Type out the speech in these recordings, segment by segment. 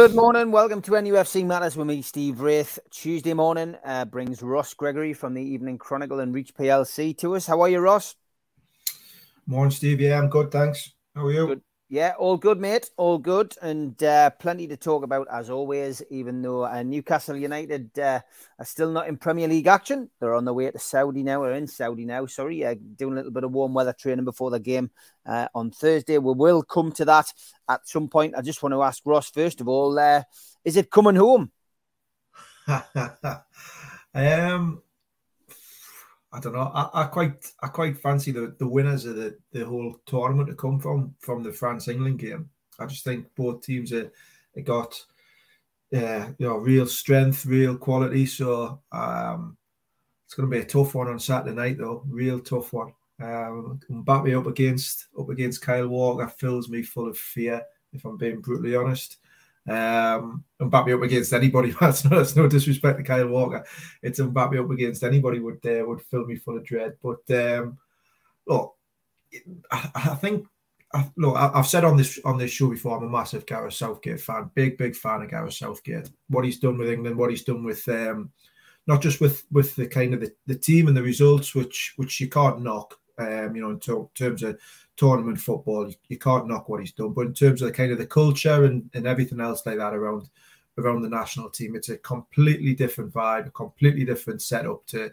Good morning. Welcome to NUFC Matters with me, Steve Wraith. Tuesday morning uh, brings Ross Gregory from the Evening Chronicle and Reach PLC to us. How are you, Ross? Morning, Steve. Yeah, I'm good. Thanks. How are you? Good. Yeah, all good, mate. All good, and uh, plenty to talk about as always. Even though uh, Newcastle United uh, are still not in Premier League action, they're on their way to Saudi now. Or in Saudi now. Sorry, uh, doing a little bit of warm weather training before the game uh, on Thursday. We will come to that at some point. I just want to ask Ross first of all: uh, Is it coming home? um, I don't know. I, I quite, I quite fancy the, the winners of the, the whole tournament to come from from the France England game. I just think both teams are, are got, yeah, you know, real strength, real quality. So um, it's going to be a tough one on Saturday night, though. Real tough one. Um, Mbappe up against up against Kyle Walker fills me full of fear. If I'm being brutally honest, um, Mbappe up against anybody. That's no, that's no disrespect to Kyle Walker. It's Mbappe up against anybody would uh, would fill me full of dread. But um, look, I, I think I, look, I, have said on this on this show before, I'm a massive Gareth Southgate fan, big big fan of Gareth Southgate. What he's done with England, what he's done with um, not just with with the kind of the, the team and the results, which which you can't knock. Um, you know, in terms of tournament football, you can't knock what he's done. But in terms of the kind of the culture and, and everything else like that around around the national team, it's a completely different vibe, a completely different setup to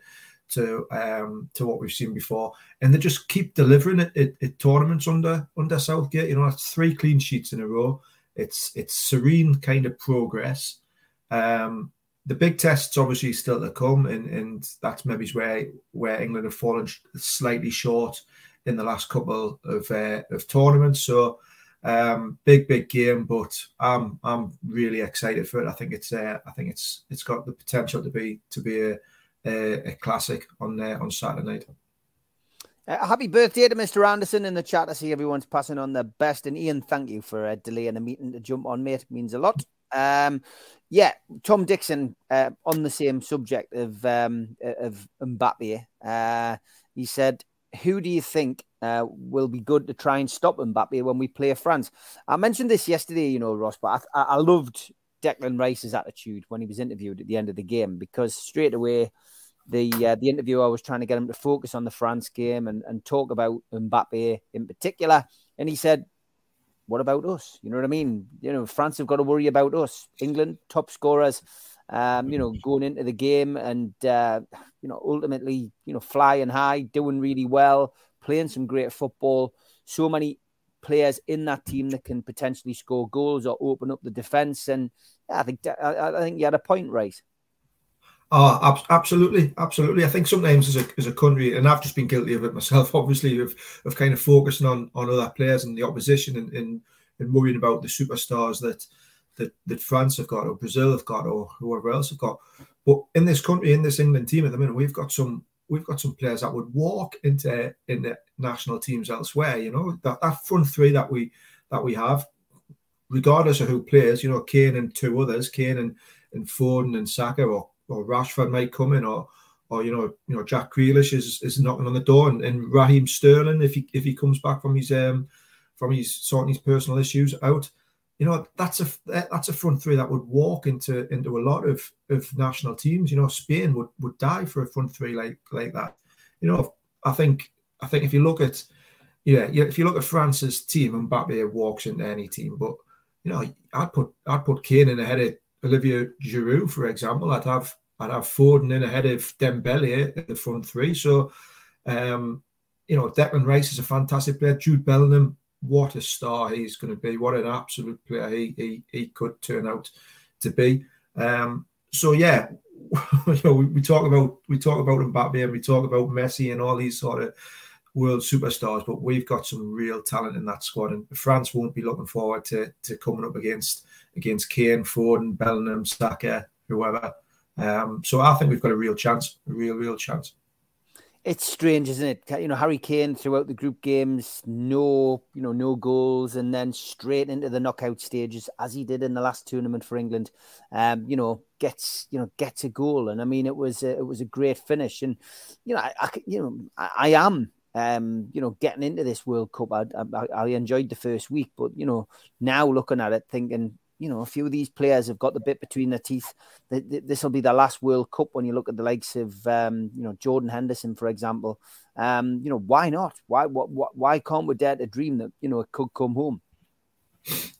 to um to what we've seen before. And they just keep delivering it at tournaments under under Southgate. You know, that's three clean sheets in a row. It's it's serene kind of progress. Um, the big tests obviously still to come, and, and that's maybe where where England have fallen slightly short in the last couple of uh, of tournaments. So um, big big game, but I'm I'm really excited for it. I think it's uh, I think it's it's got the potential to be to be a a, a classic on uh, on Saturday night. Uh, happy birthday to Mr. Anderson in the chat. I see everyone's passing on the best. And Ian, thank you for uh, delaying the meeting to jump on, mate. It means a lot. Um, yeah, Tom Dixon uh, on the same subject of um, of Mbappe. Uh, he said, "Who do you think uh, will be good to try and stop Mbappe when we play France?" I mentioned this yesterday, you know, Ross, but I, I loved Declan Rice's attitude when he was interviewed at the end of the game because straight away. The uh, the interview I was trying to get him to focus on the France game and, and talk about Mbappe in particular, and he said what about us? You know what I mean? You know, France have got to worry about us. England, top scorers, um, you know, going into the game and, uh, you know, ultimately, you know, flying high, doing really well, playing some great football. So many players in that team that can potentially score goals or open up the defence. And yeah, I think I, I think you had a point, right? Oh, ab- absolutely, absolutely. I think sometimes as a as a country, and I've just been guilty of it myself, obviously, of of kind of focusing on on other players and the opposition, and and, and worrying about the superstars that that that France have got, or Brazil have got, or whoever else have got. But in this country, in this England team at the minute, we've got some we've got some players that would walk into in the national teams elsewhere. You know that that front three that we that we have, regardless of who plays. You know, Kane and two others, Kane and and Foden and Saka, or or Rashford might come in, or or you know, you know, Jack Grealish is, is knocking on the door, and, and Raheem Sterling if he if he comes back from his um from his sorting his personal issues out, you know, that's a that's a front three that would walk into into a lot of of national teams. You know, Spain would would die for a front three like like that. You know, I think I think if you look at yeah, yeah if you look at France's team, Mbappe walks into any team, but you know, I'd put I'd put Kane in ahead of Olivier Giroud, for example, I'd have I'd have Foden in ahead of Dembele in the front three. So, um, you know, Declan Rice is a fantastic player. Jude Bellingham, what a star he's going to be! What an absolute player he he, he could turn out to be. Um, so yeah, you know, we, we, talk about we talk about Mbappe and we talk about Messi and all these sort of world superstars, but we've got some real talent in that squad, and France won't be looking forward to to coming up against against Kane, Foden, Bellingham, Saka, whoever. Um, so I think we've got a real chance, a real, real chance. it's strange, isn't it? You know, Harry Kane throughout the group games, no, you know, no goals, and then straight into the knockout stages, as he did in the last tournament for England. Um, you know, gets you know gets a goal, and I mean, it was a, it was a great finish, and you know, I, I you know, I, I am um, you know, getting into this World Cup, I, I, I, enjoyed the first week, but you know, now looking at it, thinking, you know, a few of these players have got the bit between their teeth. This will be the last World Cup when you look at the likes of, um, you know, Jordan Henderson, for example. Um, you know, why not? Why, what, why can't we dare to dream that you know it could come home?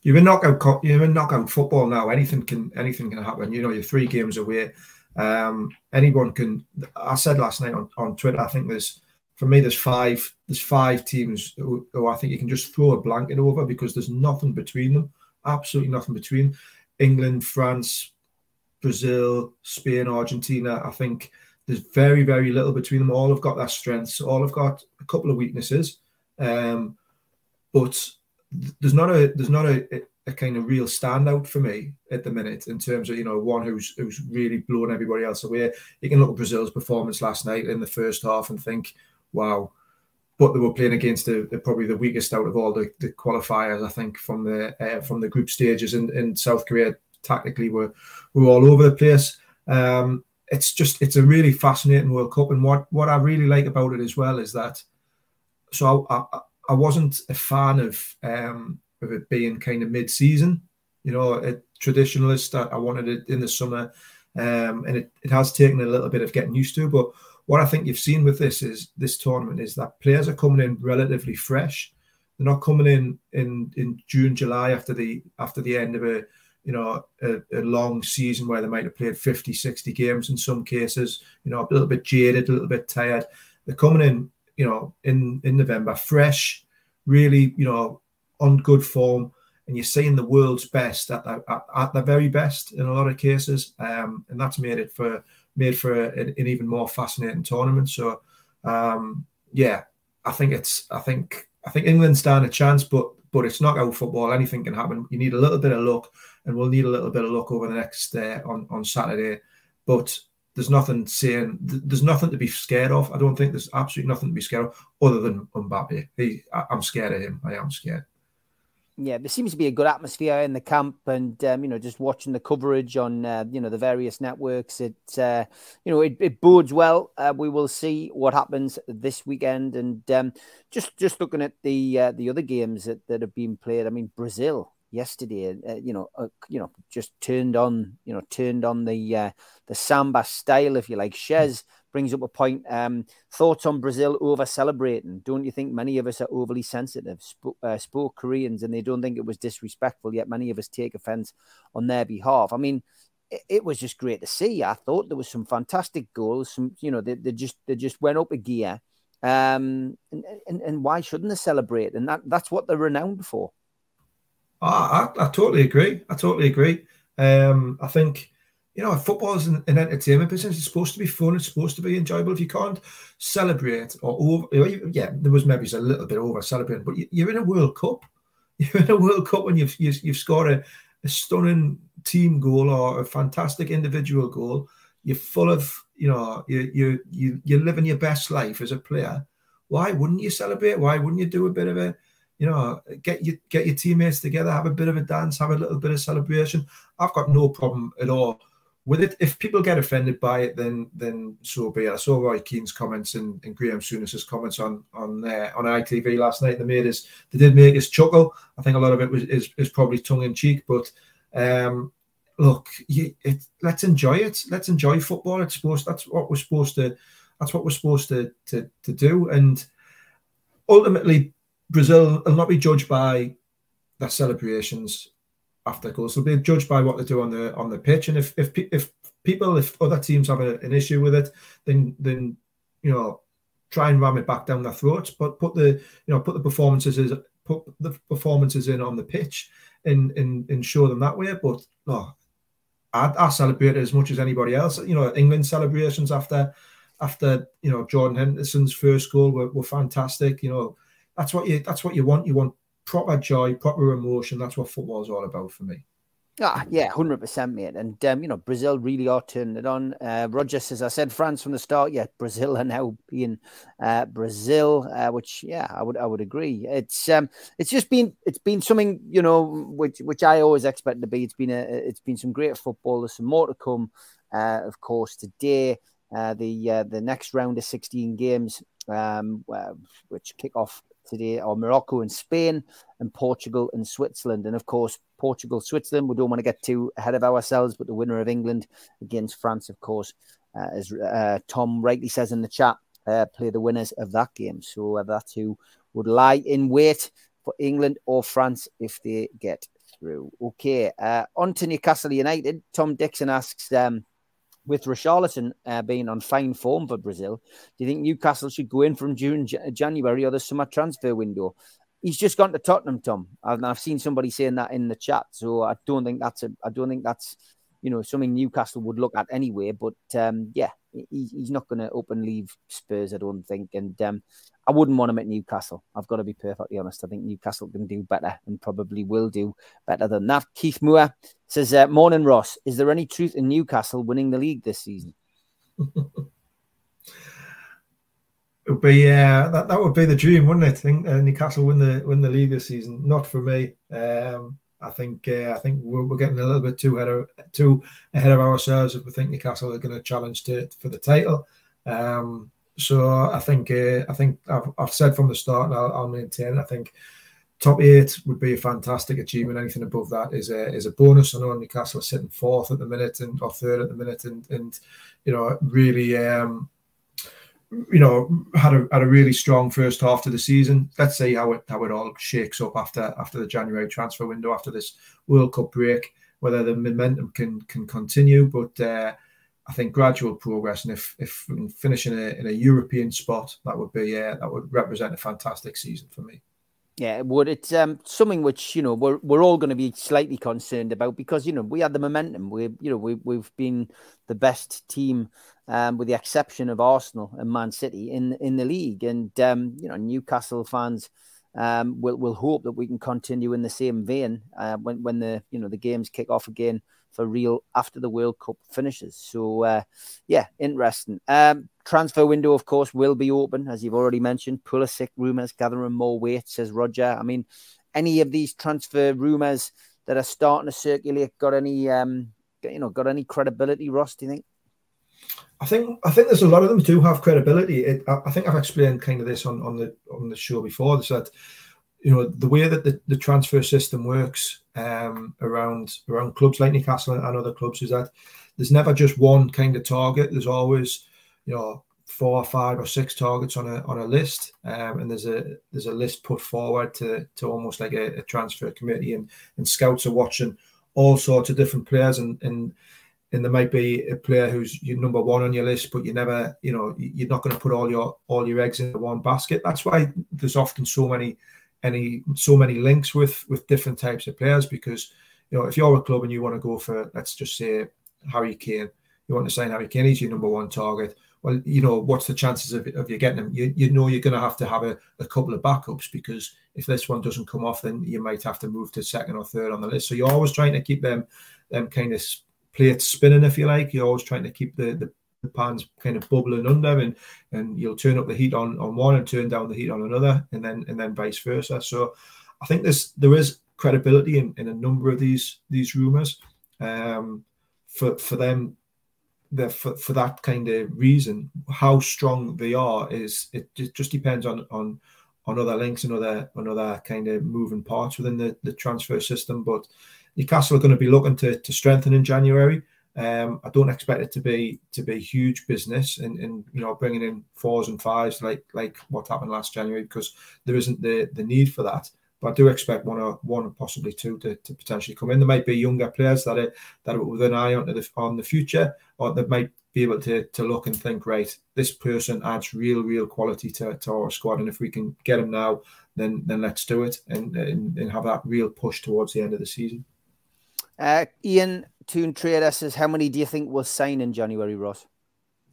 You're in knockout. You're in knockout football now. Anything can anything can happen. You know, you're three games away. Um, anyone can. I said last night on, on Twitter. I think there's for me there's five there's five teams who, who I think you can just throw a blanket over because there's nothing between them absolutely nothing between England, France, Brazil, Spain, Argentina. I think there's very, very little between them. All have got their strengths. All have got a couple of weaknesses, um, but there's not a there's not a, a kind of real standout for me at the minute in terms of you know one who's who's really blown everybody else away. You can look at Brazil's performance last night in the first half and think, wow, but they were playing against the, the, probably the weakest out of all the, the qualifiers. I think from the uh, from the group stages in, in South Korea tactically were were all over the place. Um, it's just it's a really fascinating World Cup, and what what I really like about it as well is that. So I I, I wasn't a fan of um, of it being kind of mid season. You know, a traditionalist. I, I wanted it in the summer, um, and it, it has taken a little bit of getting used to, but what I think you've seen with this is this tournament is that players are coming in relatively fresh. They're not coming in in in June, July after the after the end of a you know a, a, long season where they might have played 50, 60 games in some cases. You know, a little bit jaded, a little bit tired. They're coming in, you know, in in November, fresh, really, you know, on good form and you're seeing the world's best at the, at, at the very best in a lot of cases, um, and that's made it for made for a, an even more fascinating tournament. So, um, yeah, I think it's I think I think England stand a chance, but but it's knockout football. Anything can happen. You need a little bit of luck, and we'll need a little bit of luck over the next uh, on on Saturday. But there's nothing saying there's nothing to be scared of. I don't think there's absolutely nothing to be scared of other than Mbappe. He, I, I'm scared of him. I am scared yeah, there seems to be a good atmosphere in the camp, and um, you know, just watching the coverage on uh, you know the various networks, it uh, you know it, it bodes well. Uh, we will see what happens this weekend, and um, just just looking at the uh, the other games that, that have been played. I mean, Brazil yesterday, uh, you know, uh, you know, just turned on, you know, turned on the the samba style, if you like. Shez brings up a point. Um, thoughts on Brazil over celebrating? Don't you think many of us are overly sensitive? Sp- uh, spoke Koreans and they don't think it was disrespectful, yet many of us take offense on their behalf. I mean, it, was just great to see. I thought there was some fantastic goals. Some, you know, they, they just they just went up a gear. Um, and, and, and why shouldn't they celebrate? And that that's what they're renowned for. Oh, I, I totally agree. I totally agree. Um, I think you know, football is an, an, entertainment business. It's supposed to be fun. It's supposed to be enjoyable. If you can't celebrate or over, yeah, there was maybe a little bit over celebrating, but you're in a World Cup. You're in a World Cup when you've you've, you've scored a, a stunning team goal or a fantastic individual goal. You're full of, you know, you you you you're living your best life as a player. Why wouldn't you celebrate? Why wouldn't you do a bit of a you know, get your get your teammates together, have a bit of a dance, have a little bit of celebration. I've got no problem at all with it, if people get offended by it, then then so be it. I saw Roy Keane's comments and, and Graham Souness's comments on on uh, on ITV last night. They made us they did make us chuckle. I think a lot of it was is, is probably tongue in cheek, but um, look, you, it, let's enjoy it. Let's enjoy football. It's supposed that's what we're supposed to that's what we're supposed to to, to do. And ultimately, Brazil will not be judged by their celebrations after goals. They'll be judged by what they do on the on the pitch. And if if if people, if other teams have a, an issue with it, then then you know try and ram it back down their throats. But put the you know put the performances is put the performances in on the pitch and and, and show them that way. But no, I, I celebrate it as much as anybody else. You know, England celebrations after after you know Jordan Henderson's first goal were, were fantastic. You know, that's what you that's what you want. You want proper joy, proper emotion. That's what football is all about for me. Ah, yeah, hundred percent, mate. And um, you know, Brazil really are turning it on. Uh, Roger says, "I said France from the start. Yeah, Brazil are now being uh, Brazil, uh, which yeah, I would I would agree. It's um, it's just been it's been something you know which which I always expect to be. It's been a it's been some great football. There's some more to come, uh, of course. Today, uh, the uh, the next round of 16 games, um, which kick off today are Morocco and Spain, and Portugal and Switzerland. And of course, Portugal, Switzerland, we don't want to get too ahead of ourselves, but the winner of England against France, of course, uh, as uh, Tom rightly says in the chat, uh, play the winners of that game. So uh, that's who would lie in wait for England or France if they get through. Okay, uh, on to Newcastle United. Tom Dixon asks, um, with Richarlison uh, being on fine form for Brazil, do you think Newcastle should go in from June, January or the summer transfer window? He's just gone to Tottenham, Tom. I've, I've seen somebody saying that in the chat, so I don't think that's a. I don't think that's you know something Newcastle would look at anyway. But um, yeah, he, he's not going to open leave Spurs, I don't think. And um, I wouldn't want him at Newcastle. I've got to be perfectly honest. I think Newcastle can do better and probably will do better than that. Keith Moore says, uh, Morning, Ross. Is there any truth in Newcastle winning the league this season? it would be uh, that, that would be the dream, wouldn't it? I think uh, Newcastle win the win the league this season. Not for me. Um, I think uh, I think we're, we're, getting a little bit too ahead of too ahead of ourselves if we think Newcastle are going to challenge to for the title. Um, so I think uh, I think I've, I've, said from the start, and I'll, I'll, maintain. I think top eight would be a fantastic achievement. Anything above that is a is a bonus. I know Newcastle are sitting fourth at the minute and or third at the minute, and and you know really. Um, you know, had a had a really strong first half to the season. Let's see how it how it all shakes up after after the January transfer window, after this World Cup break, whether the momentum can can continue. But uh, I think gradual progress, and if if finishing in a, in a European spot, that would be uh, that would represent a fantastic season for me. Yeah, it would. It's um, something which you know we're we're all going to be slightly concerned about because you know we had the momentum. We you know we we've been the best team, um, with the exception of Arsenal and Man City in in the league, and um, you know Newcastle fans um, will will hope that we can continue in the same vein uh, when when the you know the games kick off again for real after the World Cup finishes. So, uh, yeah, interesting. Um, transfer window, of course, will be open, as you've already mentioned. Pulisic rumours gathering more weight, says Roger. I mean, any of these transfer rumours that are starting to circulate got any, um, you know, got any credibility, Ross? Do you think? I think I think there's a lot of them do have credibility. It, I, I, think I've explained kind of this on, on the on the show before. That you know the way that the, the transfer system works um, around around clubs like Newcastle and other clubs is that there's never just one kind of target. There's always you know four or five or six targets on a on a list, um, and there's a there's a list put forward to to almost like a, a, transfer committee, and and scouts are watching all sorts of different players, and and and there might be a player who's your number one on your list, but you never, you know, you're not going to put all your all your eggs in one basket. That's why there's often so many any so many links with with different types of players because you know if you're a club and you want to go for let's just say Harry Kane, you want to sign Harry Kane, he's your number one target. Well, you know what's the chances of, of you getting him? You, you know you're going to have to have a, a couple of backups because if this one doesn't come off, then you might have to move to second or third on the list. So you're always trying to keep them them kind of plates spinning, if you like. You're always trying to keep the, the the pan's kind of bubbling under and and you'll turn up the heat on on one and turn down the heat on another and then and then vice versa. So i think this there is credibility in, in a number of these these rumors um for for them the, for, for that kind of reason. How strong they are is it, it just depends on on on other links and other on other kind of moving parts within the, the transfer system. But newcastle are going to be looking to, to strengthen in january um, I don't expect it to be to be huge business and, and you know bringing in fours and fives like like what happened last January because there isn't the the need for that. But I do expect one or one or possibly two to, to potentially come in. There might be younger players that are that are with an eye on the on the future, or that might be able to to look and think, right, this person adds real real quality to, to our squad, and if we can get him now, then then let's do it and, and and have that real push towards the end of the season. Uh, Ian Toon Trader says, How many do you think will sign in January, Ross?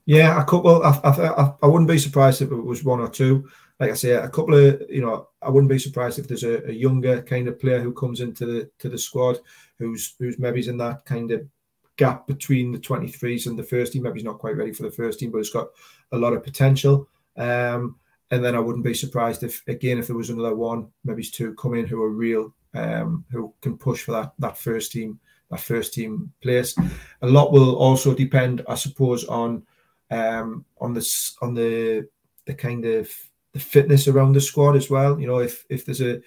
Yeah, a couple. I, I, I wouldn't be surprised if it was one or two. Like I say, a couple of you know, I wouldn't be surprised if there's a, a younger kind of player who comes into the to the squad, who's who's maybe in that kind of gap between the 23s and the first team. Maybe he's not quite ready for the first team, but he's got a lot of potential. Um, and then I wouldn't be surprised if again if there was another one, maybe two come in who are real, um, who can push for that that first team, that first team place. A lot will also depend, I suppose, on um, on this on the the kind of the fitness around the squad as well. You know, if if there's a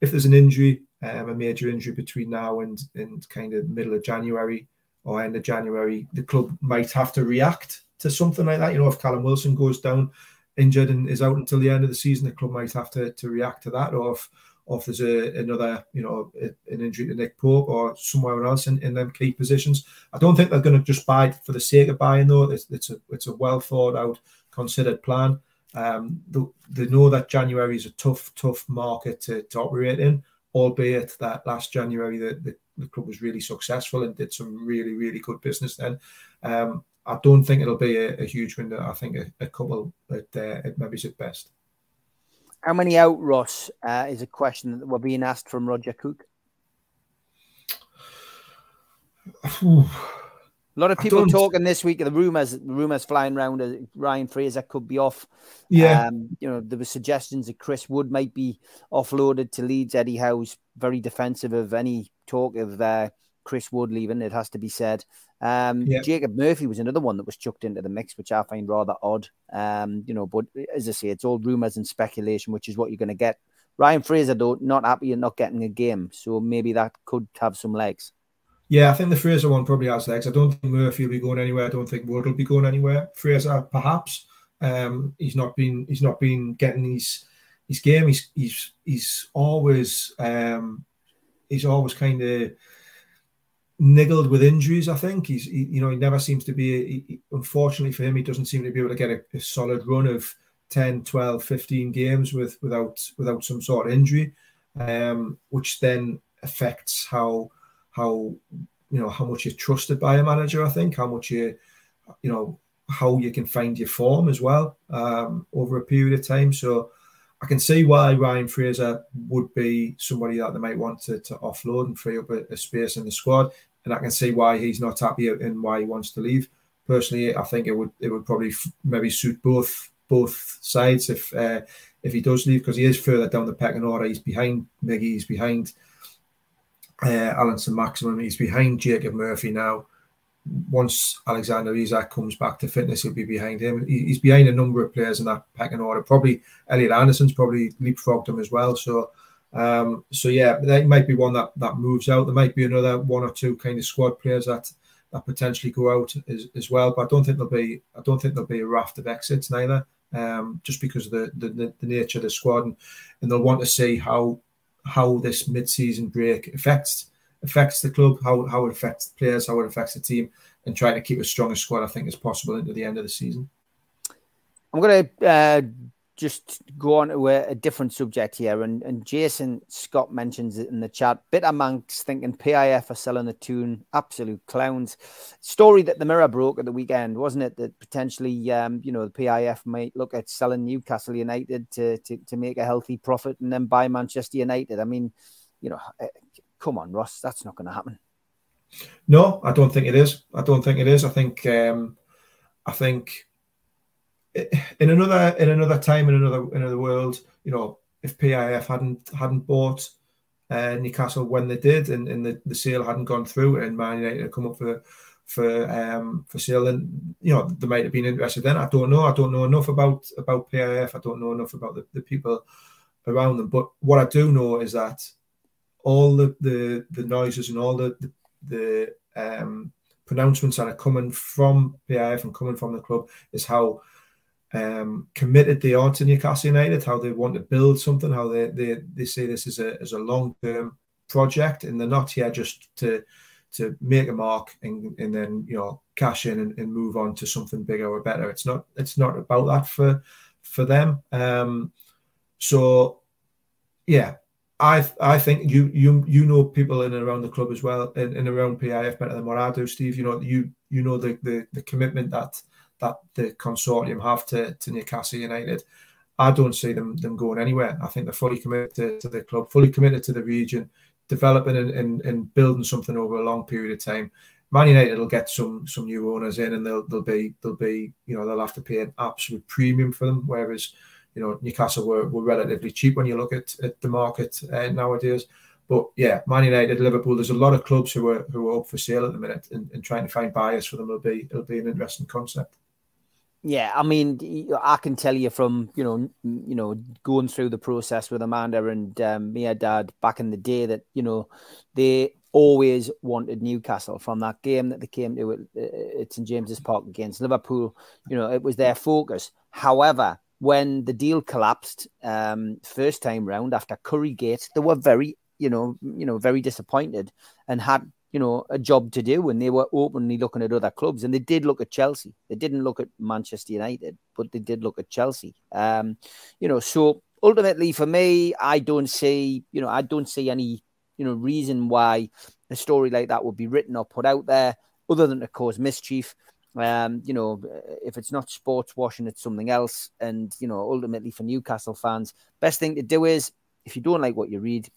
if there's an injury, um, a major injury between now and and kind of middle of January or end of January, the club might have to react to something like that. You know, if Callum Wilson goes down injured and is out until the end of the season, the club might have to, to react to that. Or if, or if there's a, another, you know, an injury to Nick Pope or somewhere else in, in them key positions. I don't think they're going to just buy for the sake of buying, though. It's, it's a it's a well thought out, considered plan. Um, they, they know that January is a tough, tough market to, to operate in, albeit that last January the, the, the club was really successful and did some really, really good business then. Um, I don't think it'll be a, a huge window. I think a, a couple at, uh, at maybe at best. How many out, Ross, uh, is a question that we're being asked from Roger Cook. A lot of people talking this week. The rumors, the rumors flying around. Ryan Fraser could be off. Yeah, um, you know there were suggestions that Chris Wood might be offloaded to Leeds. Eddie Howe's very defensive of any talk of uh, Chris Wood leaving. It has to be said. Um, yeah. Jacob Murphy was another one that was chucked into the mix, which I find rather odd. Um, you know, but as I say, it's all rumors and speculation, which is what you're going to get. Ryan Fraser, though, not happy and not getting a game, so maybe that could have some legs. Yeah, I think the Fraser one probably has legs. I don't think Murphy will be going anywhere. I don't think Wood will be going anywhere. Fraser, perhaps. Um, he's not been he's not been getting his his game. He's he's he's always um, he's always kind of niggled with injuries. I think he's he, you know he never seems to be. He, unfortunately for him, he doesn't seem to be able to get a, a, solid run of 10, 12, 15 games with without without some sort of injury, um, which then affects how how you know how much you're trusted by a manager. I think how much you you know how you can find your form as well um, over a period of time. So I can see why Ryan Fraser would be somebody that they might want to, to offload and free up a, a, space in the squad, and I can see why he's not happy and why he wants to leave. Personally, I think it would it would probably f- maybe suit both both sides if uh, if he does leave because he is further down the pecking order. He's behind Miggy, he's behind uh, Allan Saint-Maximin, he's behind Jacob Murphy now once Alexander Isak comes back to fitness, he'll be behind him. He's behind a number of players in that pecking order. Probably Elliot Anderson's probably leapfrogged him as well. So, um, so yeah, there might be one that that moves out. There might be another one or two kind of squad players that that potentially go out as, as well. But I don't think there'll be I don't think there'll be a raft of exits neither. Um, just because of the, the the nature of the squad, and, and they'll want to see how how this mid-season break affects affects the club, how, how it affects the players, how it affects the team, and trying to keep as strong a squad, I think, as possible into the end of the season. I'm going to uh, just go on to a, a, different subject here. And, and Jason Scott mentions it in the chat. Bitter Mancs thinking PIF are selling the Toon. Absolute clowns. Story that the Mirror broke at the weekend, wasn't it? That potentially, um, you know, the PIF might look at selling Newcastle United to, to, to make a healthy profit and then buy Manchester United. I mean, you know, come on, Ross, that's not going to happen. No, I don't think it is. I don't think it is. I think, um, I think in another in another time in another in another world, you know, if PIF hadn't hadn't bought uh, Newcastle when they did, and, and the, the sale hadn't gone through, and Man United had come up for for um for sale, then you know they might have been interested. Then I don't know. I don't know enough about about PIF. I don't know enough about the, the people around them. But what I do know is that all the the, the noises and all the the, the um, pronouncements that are coming from PIF and coming from the club is how um, committed they are to Newcastle United, how they want to build something, how they they, they see this as a as a long term project, and they're not here just to to make a mark and, and then you know cash in and, and move on to something bigger or better. It's not it's not about that for for them. Um, so yeah, I I think you you you know people in and around the club as well, in and around PIF better than what I do, Steve. You know you you know the the, the commitment that that the consortium have to, to Newcastle United. I don't see them them going anywhere. I think they're fully committed to, to the club, fully committed to the region, developing and, and, and building something over a long period of time. Man United will get some some new owners in, and they'll they'll be they'll be you know they'll have to pay an absolute premium for them. Whereas you know Newcastle were, were relatively cheap when you look at, at the market uh, nowadays. But yeah, Man United, Liverpool, there's a lot of clubs who are who are up for sale at the minute, and, and trying to find buyers for them will be it'll be an interesting concept. Yeah, I mean, I can tell you from you know, you know, going through the process with Amanda and um, Mehrdad back in the day that you know they always wanted Newcastle from that game that they came to uh, at St James's Park against Liverpool. You know, it was their focus. However, when the deal collapsed um, first time round after Currygate, they were very, you know, you know, very disappointed and had you know, a job to do and they were openly looking at other clubs and they did look at Chelsea. They didn't look at Manchester United, but they did look at Chelsea. Um, you know, so ultimately for me, I don't see, you know, I don't see any, you know, reason why a story like that would be written or put out there other than to cause mischief. Um, you know, if it's not sports washing, it's something else. And, you know, ultimately for Newcastle fans, best thing to do is if you don't like what you read,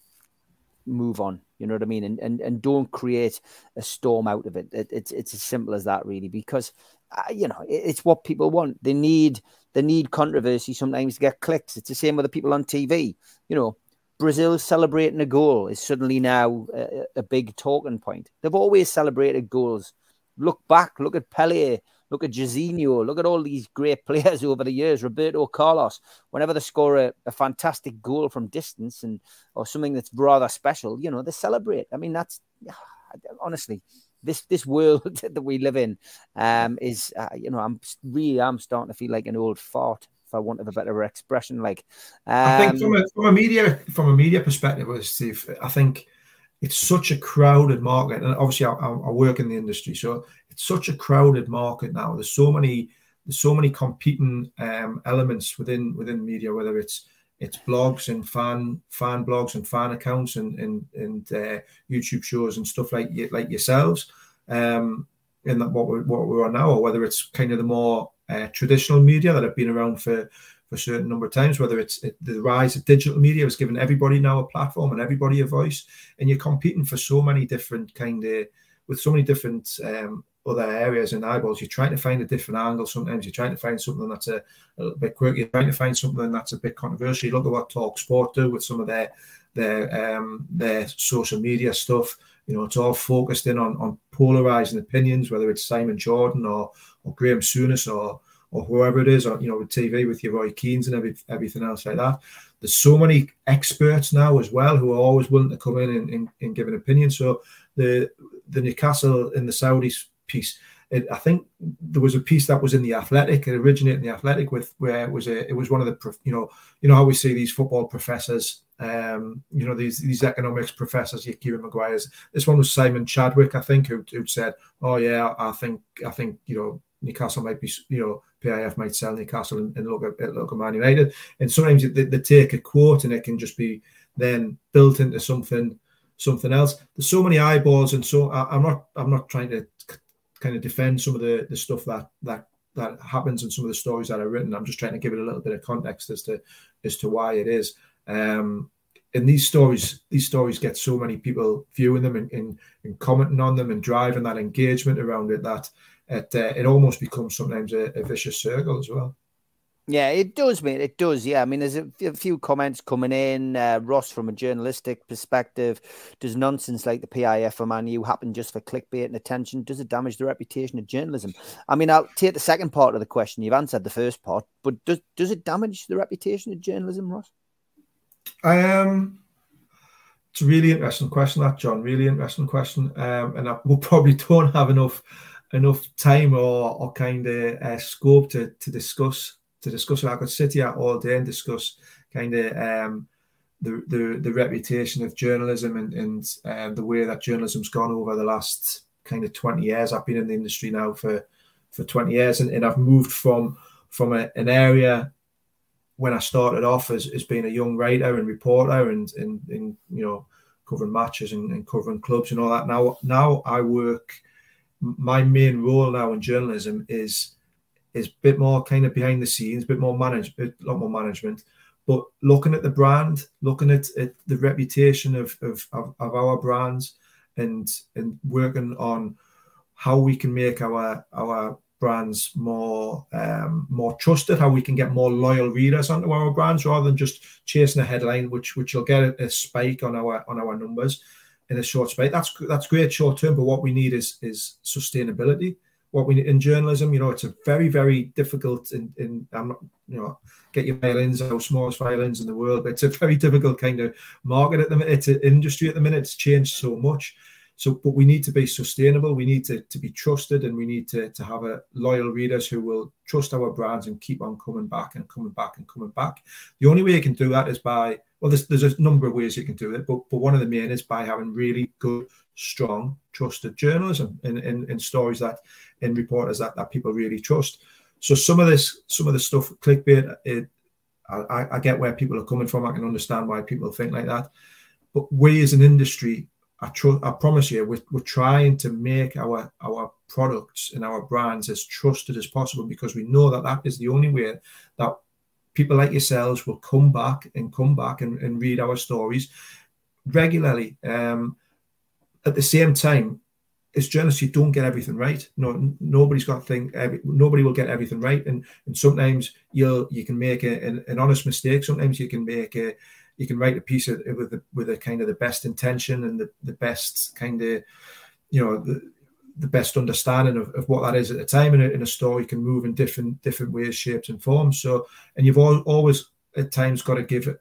move on. You know what I mean? And and, and don't create a storm out of it. it it's it's as simple as that, really, because uh, you know it, it's what people want. They need they need controversy sometimes to get clicks. It's the same with the people on TV. You know, Brazil celebrating a goal is suddenly now a, a big talking point. They've always celebrated goals. Look back, look at Pele, Look at Jairzinho. Look at all these great players over the years. Roberto Carlos. Whenever they score a, a, fantastic goal from distance and or something that's rather special, you know, they celebrate. I mean, that's honestly this this world that we live in um, is uh, you know I'm really I'm starting to feel like an old fart for want of a better expression. Like um, I think from a, from a media from a media perspective, Steve, I think it's such a crowded market, and obviously I, I, work in the industry, so it's such a crowded market now. There's so many there's so many competing um, elements within within media, whether it's it's blogs and fan fan blogs and fan accounts and and, and uh, YouTube shows and stuff like like yourselves, um, in that what we're what we're on now, or whether it's kind of the more uh, traditional media that have been around for for a certain number of times, whether it's it, the rise of digital media has given everybody now a platform and everybody a voice, and you're competing for so many different kind of with so many different um, other areas and eyeballs. You're trying to find a different angle. Sometimes you're trying to find something that's a, a little bit quirky. You're trying to find something that's a bit controversial. Look at what Talk Sport do with some of their their um, their social media stuff. You know, it's all focused in on on polarizing opinions, whether it's Simon Jordan or or Graham Souness or or whoever it is, or you know, with TV with your Roy Keanes and every, everything else like that. There's so many experts now as well who are always willing to come in and, and, and give an opinion. So the the Newcastle in the Saudis piece, it, I think there was a piece that was in the Athletic. It originated in the Athletic with where it was a it was one of the you know you know how we see these football professors, um, you know these these economics professors, your Kieran Maguire's. This one was Simon Chadwick, I think, who, who said, "Oh yeah, I think I think you know Newcastle might be you know PIF might sell Newcastle and, and look at, look at Man United. And sometimes they, they, take a quote and it can just be then built into something something else. There's so many eyeballs, and so I, am not I'm not trying to kind of defend some of the the stuff that that that happens in some of the stories that are written. I'm just trying to give it a little bit of context as to as to why it is. Um, and these stories, these stories get so many people viewing them and, and, and commenting on them and driving that engagement around it that it uh, it almost becomes sometimes a, a, vicious circle as well. Yeah, it does, mate. It does. Yeah, I mean, there's a, few comments coming in. Uh, Ross, from a journalistic perspective, does nonsense like the PIF for Man U happen just for clickbait and attention? Does it damage the reputation of journalism? I mean, I'll take the second part of the question. You've answered the first part, but does does it damage the reputation of journalism, Ross? Um, it's a really interesting question, that John. Really interesting question, um, and I, we probably don't have enough enough time or, or kind of uh, scope to, to discuss to discuss. I could sit here all day and discuss kind of um, the, the the reputation of journalism and, and um, the way that journalism's gone over the last kind of 20 years. I've been in the industry now for for 20 years and, and I've moved from from a, an area when I started off as, as being a young writer and reporter and, and, and you know covering matches and, and covering clubs and all that. Now now I work my main role now in journalism is is a bit more kind of behind the scenes, a bit more managed, a lot more management. But looking at the brand, looking at, at the reputation of, of, of, of our brands, and and working on how we can make our our brands more um, more trusted, how we can get more loyal readers onto our brands rather than just chasing a headline, which which will get a, a spike on our on our numbers in a short space. That's that's great short term, but what we need is is sustainability. What we in journalism, you know, it's a very very difficult. In, in I'm not, you know, get your violins, our smallest violins in the world, but it's a very difficult kind of market at the minute. It's an industry at the minute. It's changed so much. So, but we need to be sustainable. We need to, to be trusted, and we need to, to have a loyal readers who will trust our brands and keep on coming back and coming back and coming back. The only way you can do that is by well, there's, there's a number of ways you can do it, but, but one of the main is by having really good, strong, trusted journalism in, in, in stories that in reporters that, that people really trust. So some of this, some of the stuff, clickbait, it, I, I get where people are coming from. I can understand why people think like that. But we as an industry I, tr- I promise you, we're, we're trying to make our our products and our brands as trusted as possible because we know that that is the only way that people like yourselves will come back and come back and, and read our stories regularly. Um, at the same time, as journalists, you don't get everything right. No, nobody's got to think. Every, nobody will get everything right, and and sometimes you'll you can make a, an, an honest mistake. Sometimes you can make a you can write a piece of, with the, with a kind of the best intention and the, the best kind of you know the, the best understanding of, of what that is at the time in a, in a story you can move in different different ways shapes and forms so and you've all, always at times got to give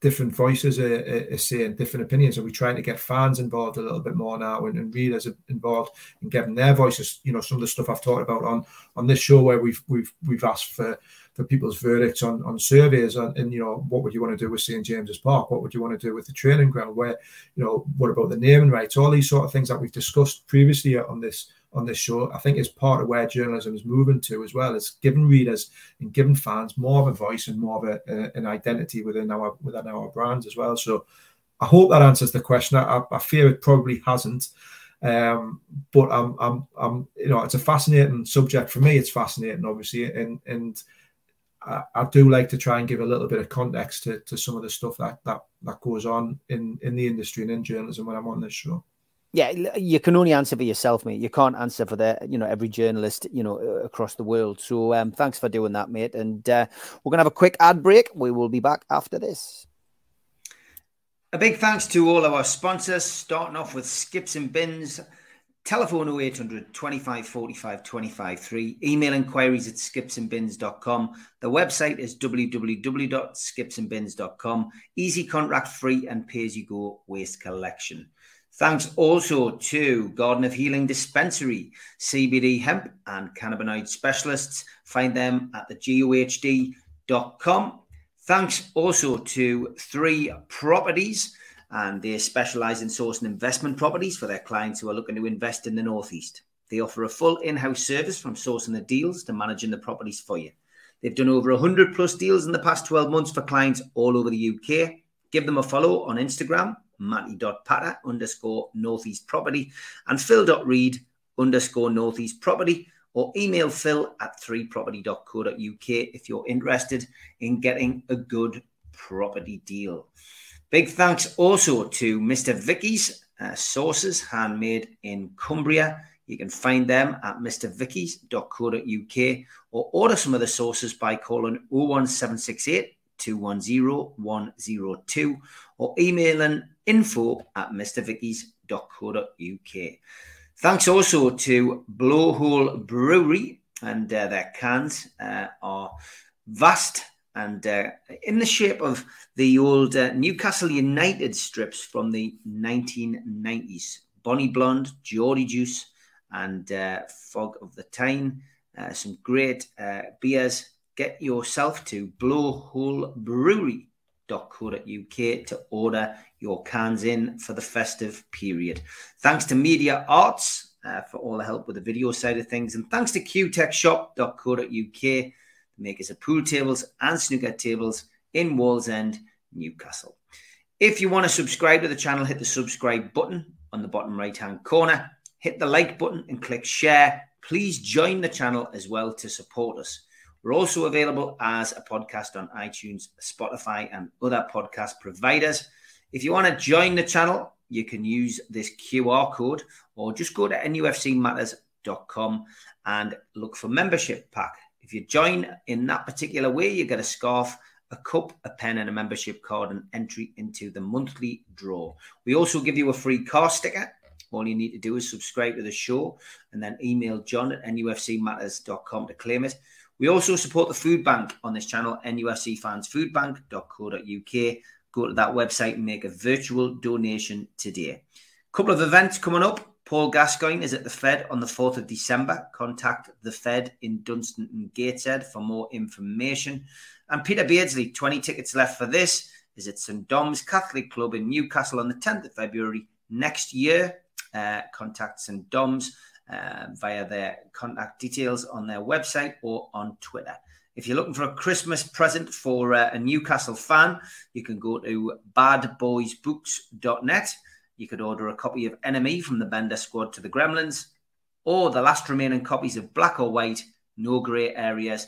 different voices are, a, a say and different opinions and we trying to get fans involved a little bit more now and, and readers involved and getting their voices you know some of the stuff i've talked about on on this show where we've we've we've asked for for people's verdicts on, on surveys and, and, you know what would you want to do with St James's Park? What would you want to do with the training ground? Where you know what about the naming rights? All these sort of things that we've discussed previously on this on this show, I think is part of where journalism is moving to as well. Is giving readers and giving fans more of a voice and more of a, a, an identity within our within our brands as well. So I hope that answers the question. I, I fear it probably hasn't. Um, but I'm, I'm, I'm, you know, it's a fascinating subject for me. It's fascinating, obviously, and and I, I, do like to try and give a little bit of context to, to some of the stuff that, that that goes on in in the industry and in journalism when I'm on this show. Yeah, you can only answer for yourself, mate. You can't answer for the you know every journalist you know across the world. So um, thanks for doing that, mate. And uh, we're gonna have a quick ad break. We will be back after this. A big thanks to all of our sponsors, starting off with Skips and Bins. Telephone 0800 25 45 25 3. Email inquiries at skipsandbins.com. The website is www.skipsandbins.com. Easy contract free and pay as you go waste collection. Thanks also to Garden of Healing Dispensary, CBD hemp and cannabinoid specialists. Find them at the thegohd.com. Thanks also to three properties and they specialize in sourcing investment properties for their clients who are looking to invest in the Northeast. They offer a full in house service from sourcing the deals to managing the properties for you. They've done over 100 plus deals in the past 12 months for clients all over the UK. Give them a follow on Instagram, matty.patter underscore northeast property and phil.reed underscore northeast property or email phil at 3property.co.uk if you're interested in getting a good property deal. Big thanks also to Mr. Vikki's uh, sauces, handmade in Cumbria. You can find them at mrvickies.co.uk or order some of the sauces by calling 01768 210 102 or emailing info at mrvickies.co.uk. Thanks also to Blowhole Brewery and uh, their cans uh, are vast and uh, in the shape of the old uh, Newcastle United strips from the 1990s. Bonnie Blonde, Geordie Juice, and uh, Fog of the Tyne. Uh, some great beers. Get yourself to blowholebrewery.co.uk to order your cans in for the festive period. Thanks to Media Arts uh, for all the help with the video side of things. And thanks to qtechshop.co.uk the makers of pool tables and snooker tables in Wallsend, Newcastle. If you want to subscribe to the channel, hit the subscribe button on the bottom right hand corner, hit the like button and click share. please join the channel as well to support us. We're also available as a podcast on iTunes, Spotify, and other podcast providers. If you want to join the channel, you can use this QR code or just go to nufcmatters.com and look for membership pack. If you join in that particular way, you get a scarf, a cup, a pen, and a membership card, and entry into the monthly draw. We also give you a free car sticker. All you need to do is subscribe to the show and then email john at nufcmatters.com to claim it. We also support the food bank on this channel, nufcfansfoodbank.co.uk. Go to that website and make a virtual donation today. Couple of events coming up. Paul Gascoigne is at the Fed on the 4th of December. Contact the Fed in Dunston and Gateshead for more information. And Peter Beardsley, 20 tickets left for this, is at St Dom's Catholic Club in Newcastle on the 10th of February next year. Uh, contact St Dom's uh, via their contact details on their website or on Twitter. If you're looking for a Christmas present for uh, a Newcastle fan, you can go to badboysbooks.net. You could order a copy of Enemy from the Bender Squad to the Gremlins, or the last remaining copies of Black or White, No Grey Areas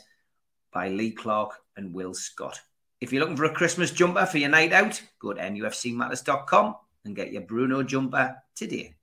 by Lee Clark and Will Scott. If you're looking for a Christmas jumper for your night out, go to nufcmatters.com and get your Bruno jumper today.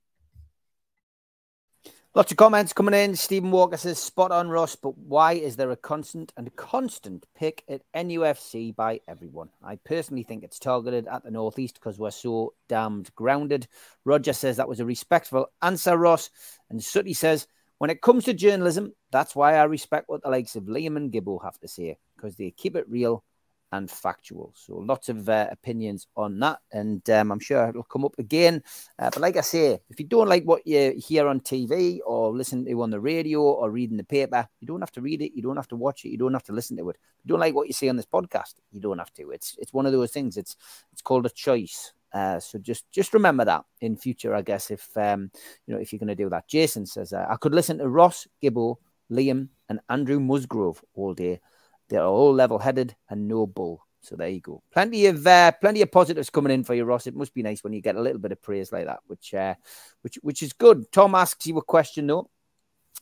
Lots of comments coming in. Stephen Walker says, spot on, Ross, but why is there a constant and constant pick at NUFC by everyone? I personally think it's targeted at the Northeast because we're so damned grounded. Roger says that was a respectful answer, Ross. And Sutty says, when it comes to journalism, that's why I respect what the likes of Liam and Gibbo have to say because they keep it real and factual. So lots of uh, opinions on that, and um, I'm sure it'll come up again. Uh, but like I say, if you don't like what you hear on TV or listen to on the radio or read in the paper, you don't have to read it, you don't have to watch it, you don't have to listen to it. If you don't like what you see on this podcast, you don't have to. It's it's one of those things. It's it's called a choice. Uh, so just just remember that in future, I guess if um, you know if you're going to do that. Jason says uh, I could listen to Ross Gibbo, Liam, and Andrew Musgrove all day they're all level-headed and no bull. So there you go. Plenty of uh, plenty of positives coming in for you, Ross. It must be nice when you get a little bit of praise like that, which uh, which which is good. Tom asks you a question though.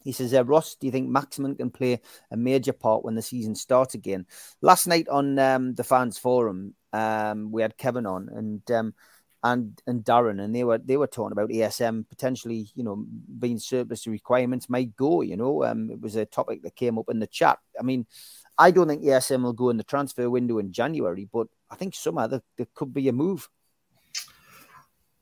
He says, uh, Ross, do you think Maximin can play a major part when the season starts again? Last night on um, the fans forum, um, we had Kevin on and um, and and Darren, and they were they were talking about ASM potentially, you know, being surplus to requirements might go. You know, um, it was a topic that came up in the chat. I mean, I don't think ASM will go in the transfer window in January, but I think somehow there, there could be a move.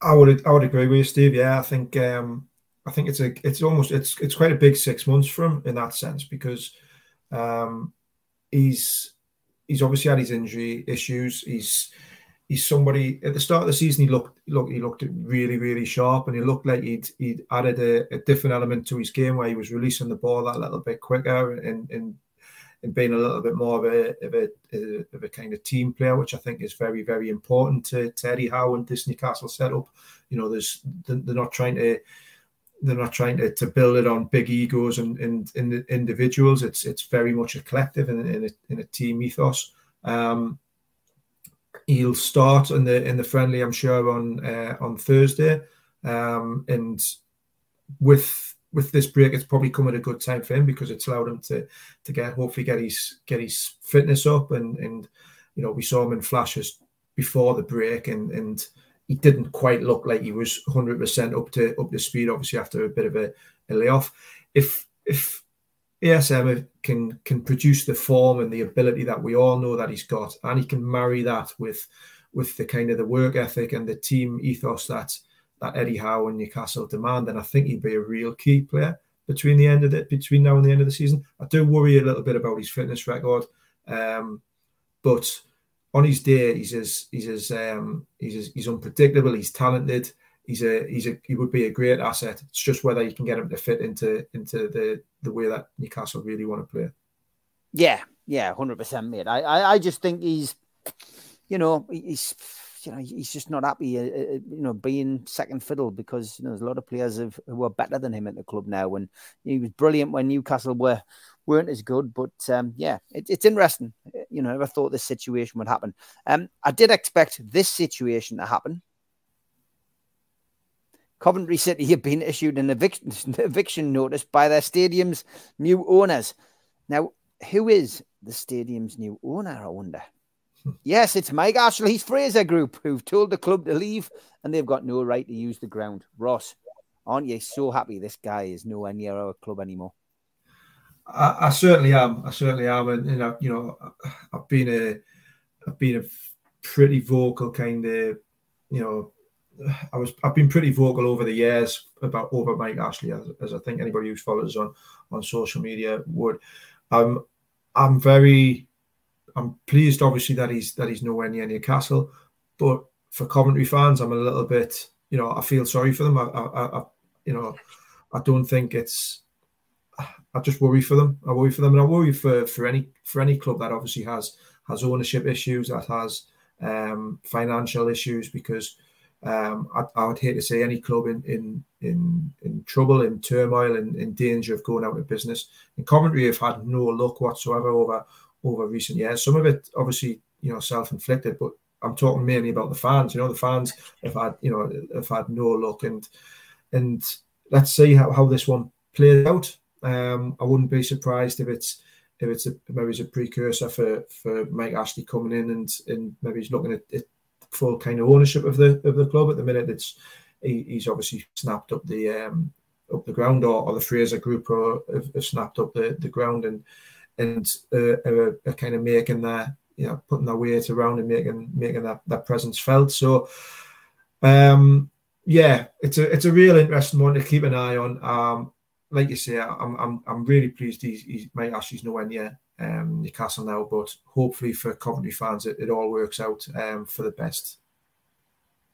I would I would agree with you, Steve. Yeah, I think um, I think it's a it's almost it's it's quite a big six months for him in that sense because um, he's he's obviously had his injury issues. He's he's somebody at the start of the season he looked look he looked really really sharp and he looked like he'd he'd added a, a, different element to his game where he was releasing the ball that little bit quicker and and and being a little bit more of a, of a, of a kind of team player, which I think is very, very important to, Eddie Howe and this Newcastle setup. You know, there's they're not trying to they're not trying to, to build it on big egos and, and, and individuals. It's it's very much a collective and in, in a team ethos. Um, he'll start in the in the friendly, I'm sure, on uh, on Thursday, um, and with with this break, it's probably come at a good time for him because it's allowed him to to get hopefully get his get his fitness up and and you know we saw him in flashes before the break and and he didn't quite look like he was 100 percent up to up to speed. Obviously after a bit of a, a layoff, if if ASM can can produce the form and the ability that we all know that he's got, and he can marry that with with the kind of the work ethic and the team ethos that that Eddie Howe and Newcastle demand, and I think he'd be a real key player between the end of the between now and the end of the season. I do worry a little bit about his fitness record, um, but on his day, he's as he's as um, he's as, he's unpredictable. He's talented. He's a he's a he would be a great asset. It's just whether you can get him to fit into into the the way that Newcastle really want to play. Yeah, yeah, hundred percent, mate. I, I I just think he's, you know, he's you know he's just not happy, uh, uh, uh, you know, being second fiddle because you know there's a lot of players have, who are better than him at the club now, and he was brilliant when Newcastle were weren't as good. But um, yeah, it, it's interesting. You know, I never thought this situation would happen. Um, I did expect this situation to happen Coventry City have been issued an eviction, eviction notice by their stadium's new owners. Now, who is the stadium's new owner, I wonder? Yes, it's Mike Ashley's Fraser Group who've told the club to leave and they've got no right to use the ground. Ross, aren't you so happy this guy is nowhere near our club anymore? I, I certainly am. I certainly am, and, and I, you know, I've been a, I've been a pretty vocal kind of, you know, I was I've been pretty vocal over the years about over Mike Ashley, as, as I think anybody who follows on on social media would. Um, I'm very, I'm pleased obviously that he's that he's nowhere near Newcastle, but for Coventry fans, I'm a little bit, you know, I feel sorry for them. I, I, I you know, I don't think it's. I just worry for them. I worry for them, and I worry for for any for any club that obviously has has ownership issues, that has um, financial issues, because um, I, I, would hate to see any club in in in, in trouble, in turmoil, in, in danger of going out of business. In Coventry, have had no luck whatsoever over over recent years. Some of it, obviously, you know, self inflicted, but I'm talking mainly about the fans. You know, the fans have had you know have had no luck, and and let's see how, how this one plays out. Um, I wouldn't be surprised if it's if it's a, maybe it's a precursor for for Mike Ashley coming in and and maybe he's looking at, at full kind of ownership of the of the club at the minute. It's he, he's obviously snapped up the um, up the ground, or, or the Fraser Group or have, have, snapped up the, the ground and and uh, are, are, kind of making their you know putting their weight around and making making that, that presence felt. So um yeah, it's a it's a real interesting one to keep an eye on. Um, like you say, I'm I'm I'm really pleased he's, he's Mike Ashley's nowhere near um, Newcastle now, but hopefully for Coventry fans, it, it all works out um, for the best.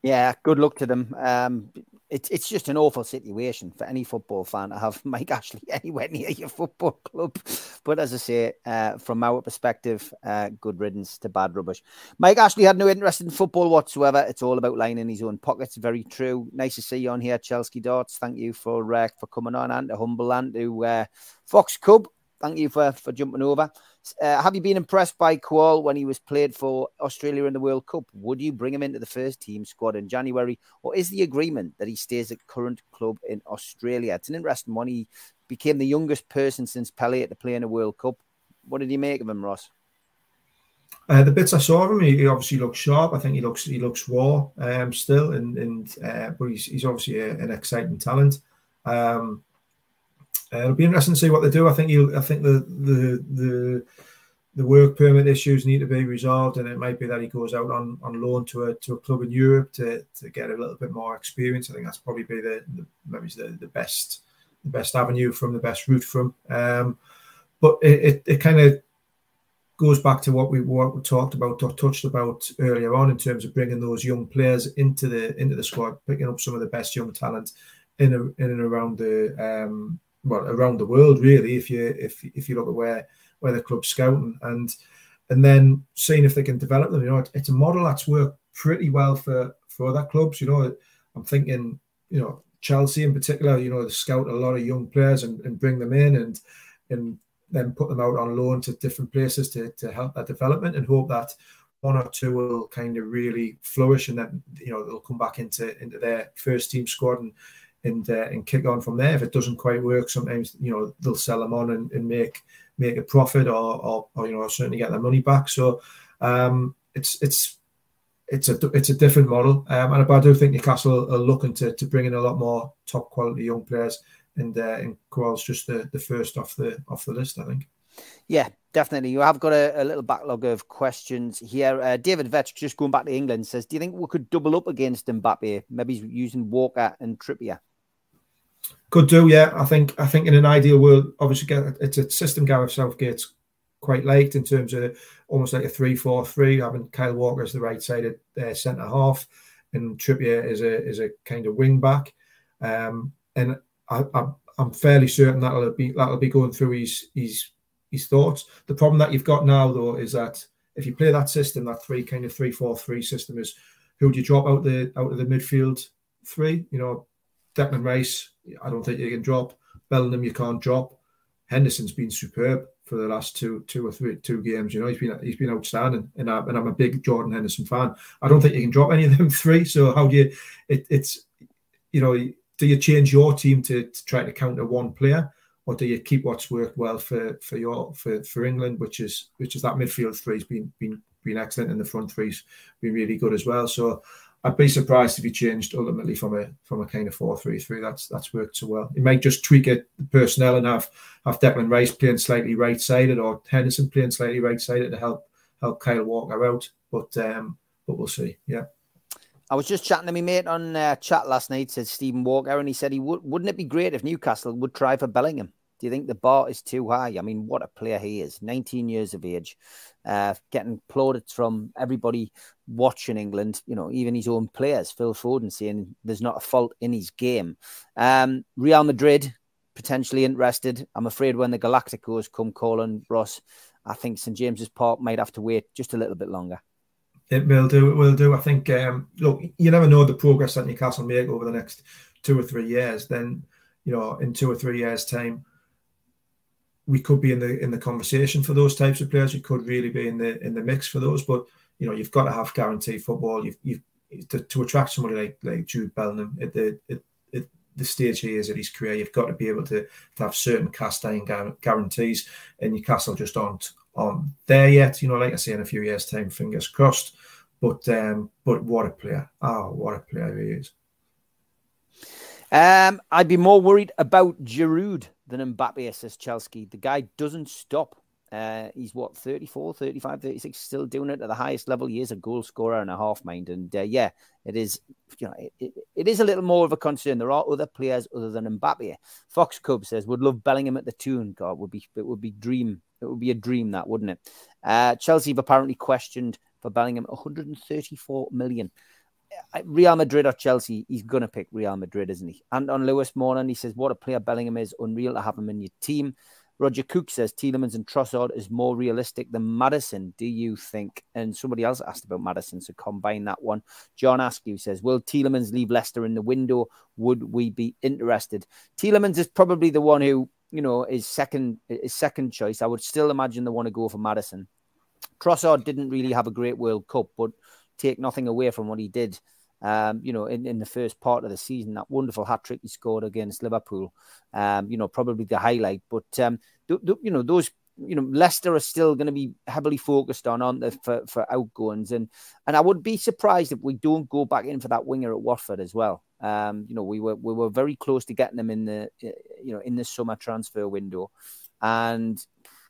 Yeah, good luck to them. Um, it's it's just an awful situation for any football fan to have Mike Ashley anywhere near your football club. But as I say, uh, from our perspective, uh, good riddance to bad rubbish. Mike Ashley had no interest in football whatsoever. It's all about lining his own pockets. Very true. Nice to see you on here, Chelsea Darts. Thank you for uh, for coming on and to humble and to uh, Fox Cub. Thank you for for jumping over. Uh, have you been impressed by Kuol when he was played for Australia in the World Cup? Would you bring him into the first team squad in January, or is the agreement that he stays at current club in Australia? It's an interesting one. He became the youngest person since Pele to play in a World Cup. What did you make of him, Ross? Uh, the bits I saw of him, he, he, obviously looks sharp. I think he looks he looks raw um, still, and and uh, but he's, he's obviously a, an exciting talent. Um, uh, it'll be interesting to see what they do. I think you. I think the the the the work permit issues need to be resolved, and it might be that he goes out on, on loan to a to a club in Europe to, to get a little bit more experience. I think that's probably be the, the maybe the, the best the best avenue from the best route from. Um, but it, it, it kind of goes back to what we what we talked about or touched about earlier on in terms of bringing those young players into the into the squad, picking up some of the best young talent in a, in and around the um, well around the world really if you if if you look at where where the club's scouting. And and then seeing if they can develop them you know it's a model that's worked pretty well for for other clubs you know. I'm thinking you know chelsea in particular you know they scout a lot of young players and, and bring them in and and then put them out on loan to different places to, to help that development and hope that one or two will kind of really flourish and then you know they'll come back into into their first team squad and and uh, and kick on from there. If it doesn't quite work, sometimes you know they'll sell them on and, and make make a profit or, or, or you know certainly get their money back. So um, it's it's it's a it's a different model, um, and I do think Newcastle are looking to, to bring in a lot more top quality young players, and uh, and Kuol's just the, the first off the off the list, I think. Yeah, definitely. You have got a, a little backlog of questions here. Uh, David Vetch, just going back to England, says, "Do you think we could double up against Mbappe? Maybe he's using Walker and Trippier." Could do, yeah. I think I think in an ideal world, obviously, it's a system Gareth Southgate's quite liked in terms of almost like a three-four-three, having Kyle Walker as the right-sided uh, centre half, and Trippier is a is a kind of wing back. Um, and I, I, I'm fairly certain that'll be that'll be going through his his his thoughts. The problem that you've got now, though, is that if you play that system, that three kind of three-four-three system, is who do you drop out the out of the midfield three? You know, Declan Rice, I don't think you can drop. Bellingham, you can't drop. Henderson's been superb for the last two, two or three, two games. You know, he's been he's been outstanding, and, I, and I'm a big Jordan Henderson fan. I don't think you can drop any of them three. So how do you? It, it's you know, do you change your team to, to try to counter one player, or do you keep what's worked well for for your for, for England, which is which is that midfield three's been been been excellent, and the front three's been really good as well. So I'd be surprised if he changed ultimately from a from a kind of four three three. That's that's worked so well. He might just tweak it the personnel and have have Declan Rice playing slightly right sided or Henderson playing slightly right sided to help help Kyle Walker out. But um, but we'll see. Yeah. I was just chatting to my mate on uh, chat last night. Said Stephen Walker, and he said he would. Wouldn't it be great if Newcastle would try for Bellingham? Do you think the bar is too high? I mean, what a player he is. 19 years of age, uh, getting plaudits from everybody watching England, you know, even his own players, Phil Foden saying there's not a fault in his game. Um, Real Madrid potentially interested. I'm afraid when the Galacticos come calling Ross, I think St James's Park might have to wait just a little bit longer. It will do. It will do. I think. Um, look, you never know the progress that Newcastle make over the next two or three years. Then, you know, in two or three years' time, we could be in the in the conversation for those types of players. We could really be in the in the mix for those. But you know, you've got to have guaranteed football. You've, you've to, to attract somebody like like Jude Bellingham at the at, at the stage he is at his career. You've got to be able to, to have certain cast iron guarantees, and Newcastle just aren't on there yet. You know, like I say, in a few years' time, fingers crossed. But um, but what a player! Oh, what a player he is. Um, I'd be more worried about Giroud than Mbappe, says Chelsea. The guy doesn't stop. Uh, he's what 34, 35, 36, still doing it at the highest level. He is a goal scorer and a half mind, and uh, yeah, it is. You know, it, it, it is a little more of a concern. There are other players other than Mbappe. Fox Cub says would love Bellingham at the Toon. God, would be it would be dream. It would be a dream that wouldn't it? Uh, Chelsea have apparently questioned for Bellingham 134 million. Real Madrid or Chelsea, he's going to pick Real Madrid, isn't he? And on Lewis Morning, he says, What a player Bellingham is. Unreal to have him in your team. Roger Cook says Tielemans and Trossard is more realistic than Maddison, Do you think? And somebody else asked about Maddison, so combine that one. John Askew says, Will Tielemans leave Leicester in the window? Would we be interested? Tielemans is probably the one who, you know, is second is second choice. I would still imagine they want to go for Maddison. Trossard didn't really have a great World Cup, but take nothing away from what he did. Um, you know, in, in the first part of the season, that wonderful hat trick he scored against Liverpool, um, you know, probably the highlight. But um, th- th- you know, those, you know, Leicester are still going to be heavily focused on, on for, for outgoings, and and I would be surprised if we don't go back in for that winger at Watford as well. Um, you know, we were we were very close to getting them in the, you know, in the summer transfer window, and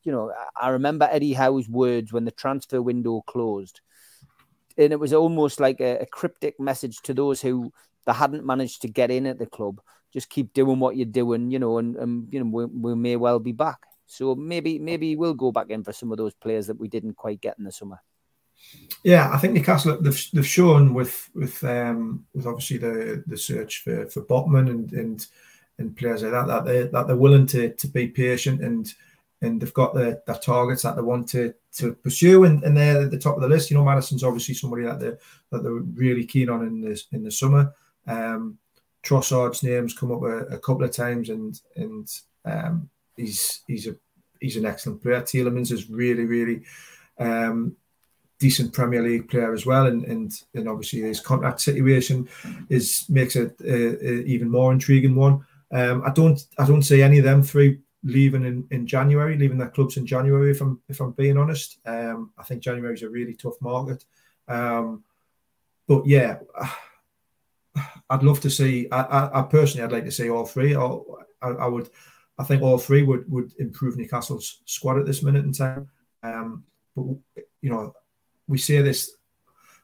you know, I remember Eddie Howe's words when the transfer window closed and it was almost like a, a cryptic message to those who that hadn't managed to get in at the club. Just keep doing what you're doing, you know, and, and you know we, we may well be back. So maybe maybe we'll go back in for some of those players that we didn't quite get in the summer. Yeah, I think Newcastle they've, they've shown with with um with obviously the the search for for Botman and and and players like that that they that they're willing to to be patient and and they've got their, their targets that they want to to pursue, and, and they're at the top of the list. You know, Maddison's obviously somebody that they that they're really keen on in this in the summer. Um, Trossard's name's come up a, a couple of times, and and um, he's he's a he's an excellent player. Tielemans is really really um, decent Premier League player as well, and and and obviously his contract situation is makes it a, a even more intriguing one. Um, I don't I don't see any of them three leaving in, in January, leaving their clubs in January. If I'm if I'm being honest, um, I think January is a really tough market. Um, but yeah, I'd love to see. I, I, I, personally, I'd like to see all three. I, I, would. I think all three would would improve Newcastle's squad at this minute in time. Um, but you know, we say this,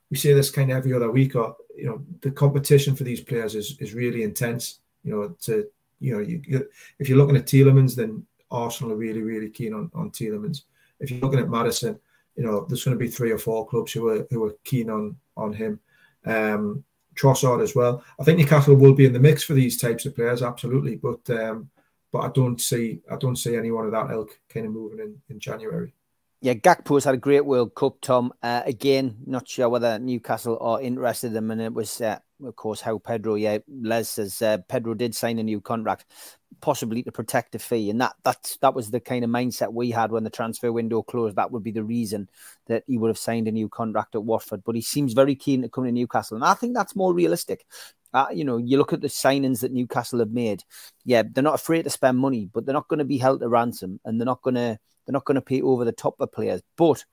we say this kind of every other week. Or you know, the competition for these players is is really intense. You know, to you know, you, you, if you're looking at Tielemans, then Arsenal are really, really keen on, on Tielemans. If you're looking at Maddison, you know, there's going to be three or four clubs who are who are keen on on him. Um, Trossard as well. I think Newcastle will be in the mix for these types of players, absolutely. But um, but I don't see I don't see anyone of that ilk kind of moving in in January. Yeah, Gakpo's had a great World Cup, Tom. Uh, again, not sure whether Newcastle are interested in him, and it was uh, of course, João Pedro, yeah, Les says uh, Pedro did sign a new contract, possibly to protect the fee, and that that that was the kind of mindset we had when the transfer window closed. That would be the reason that he would have signed a new contract at Watford. But he seems very keen to come to Newcastle, and I think that's more realistic. Uh, you know, you look at the signings that Newcastle have made. Yeah, they're not afraid to spend money, but they're not going to be held to ransom, and they're not going to they're not going to pay over the top of players. But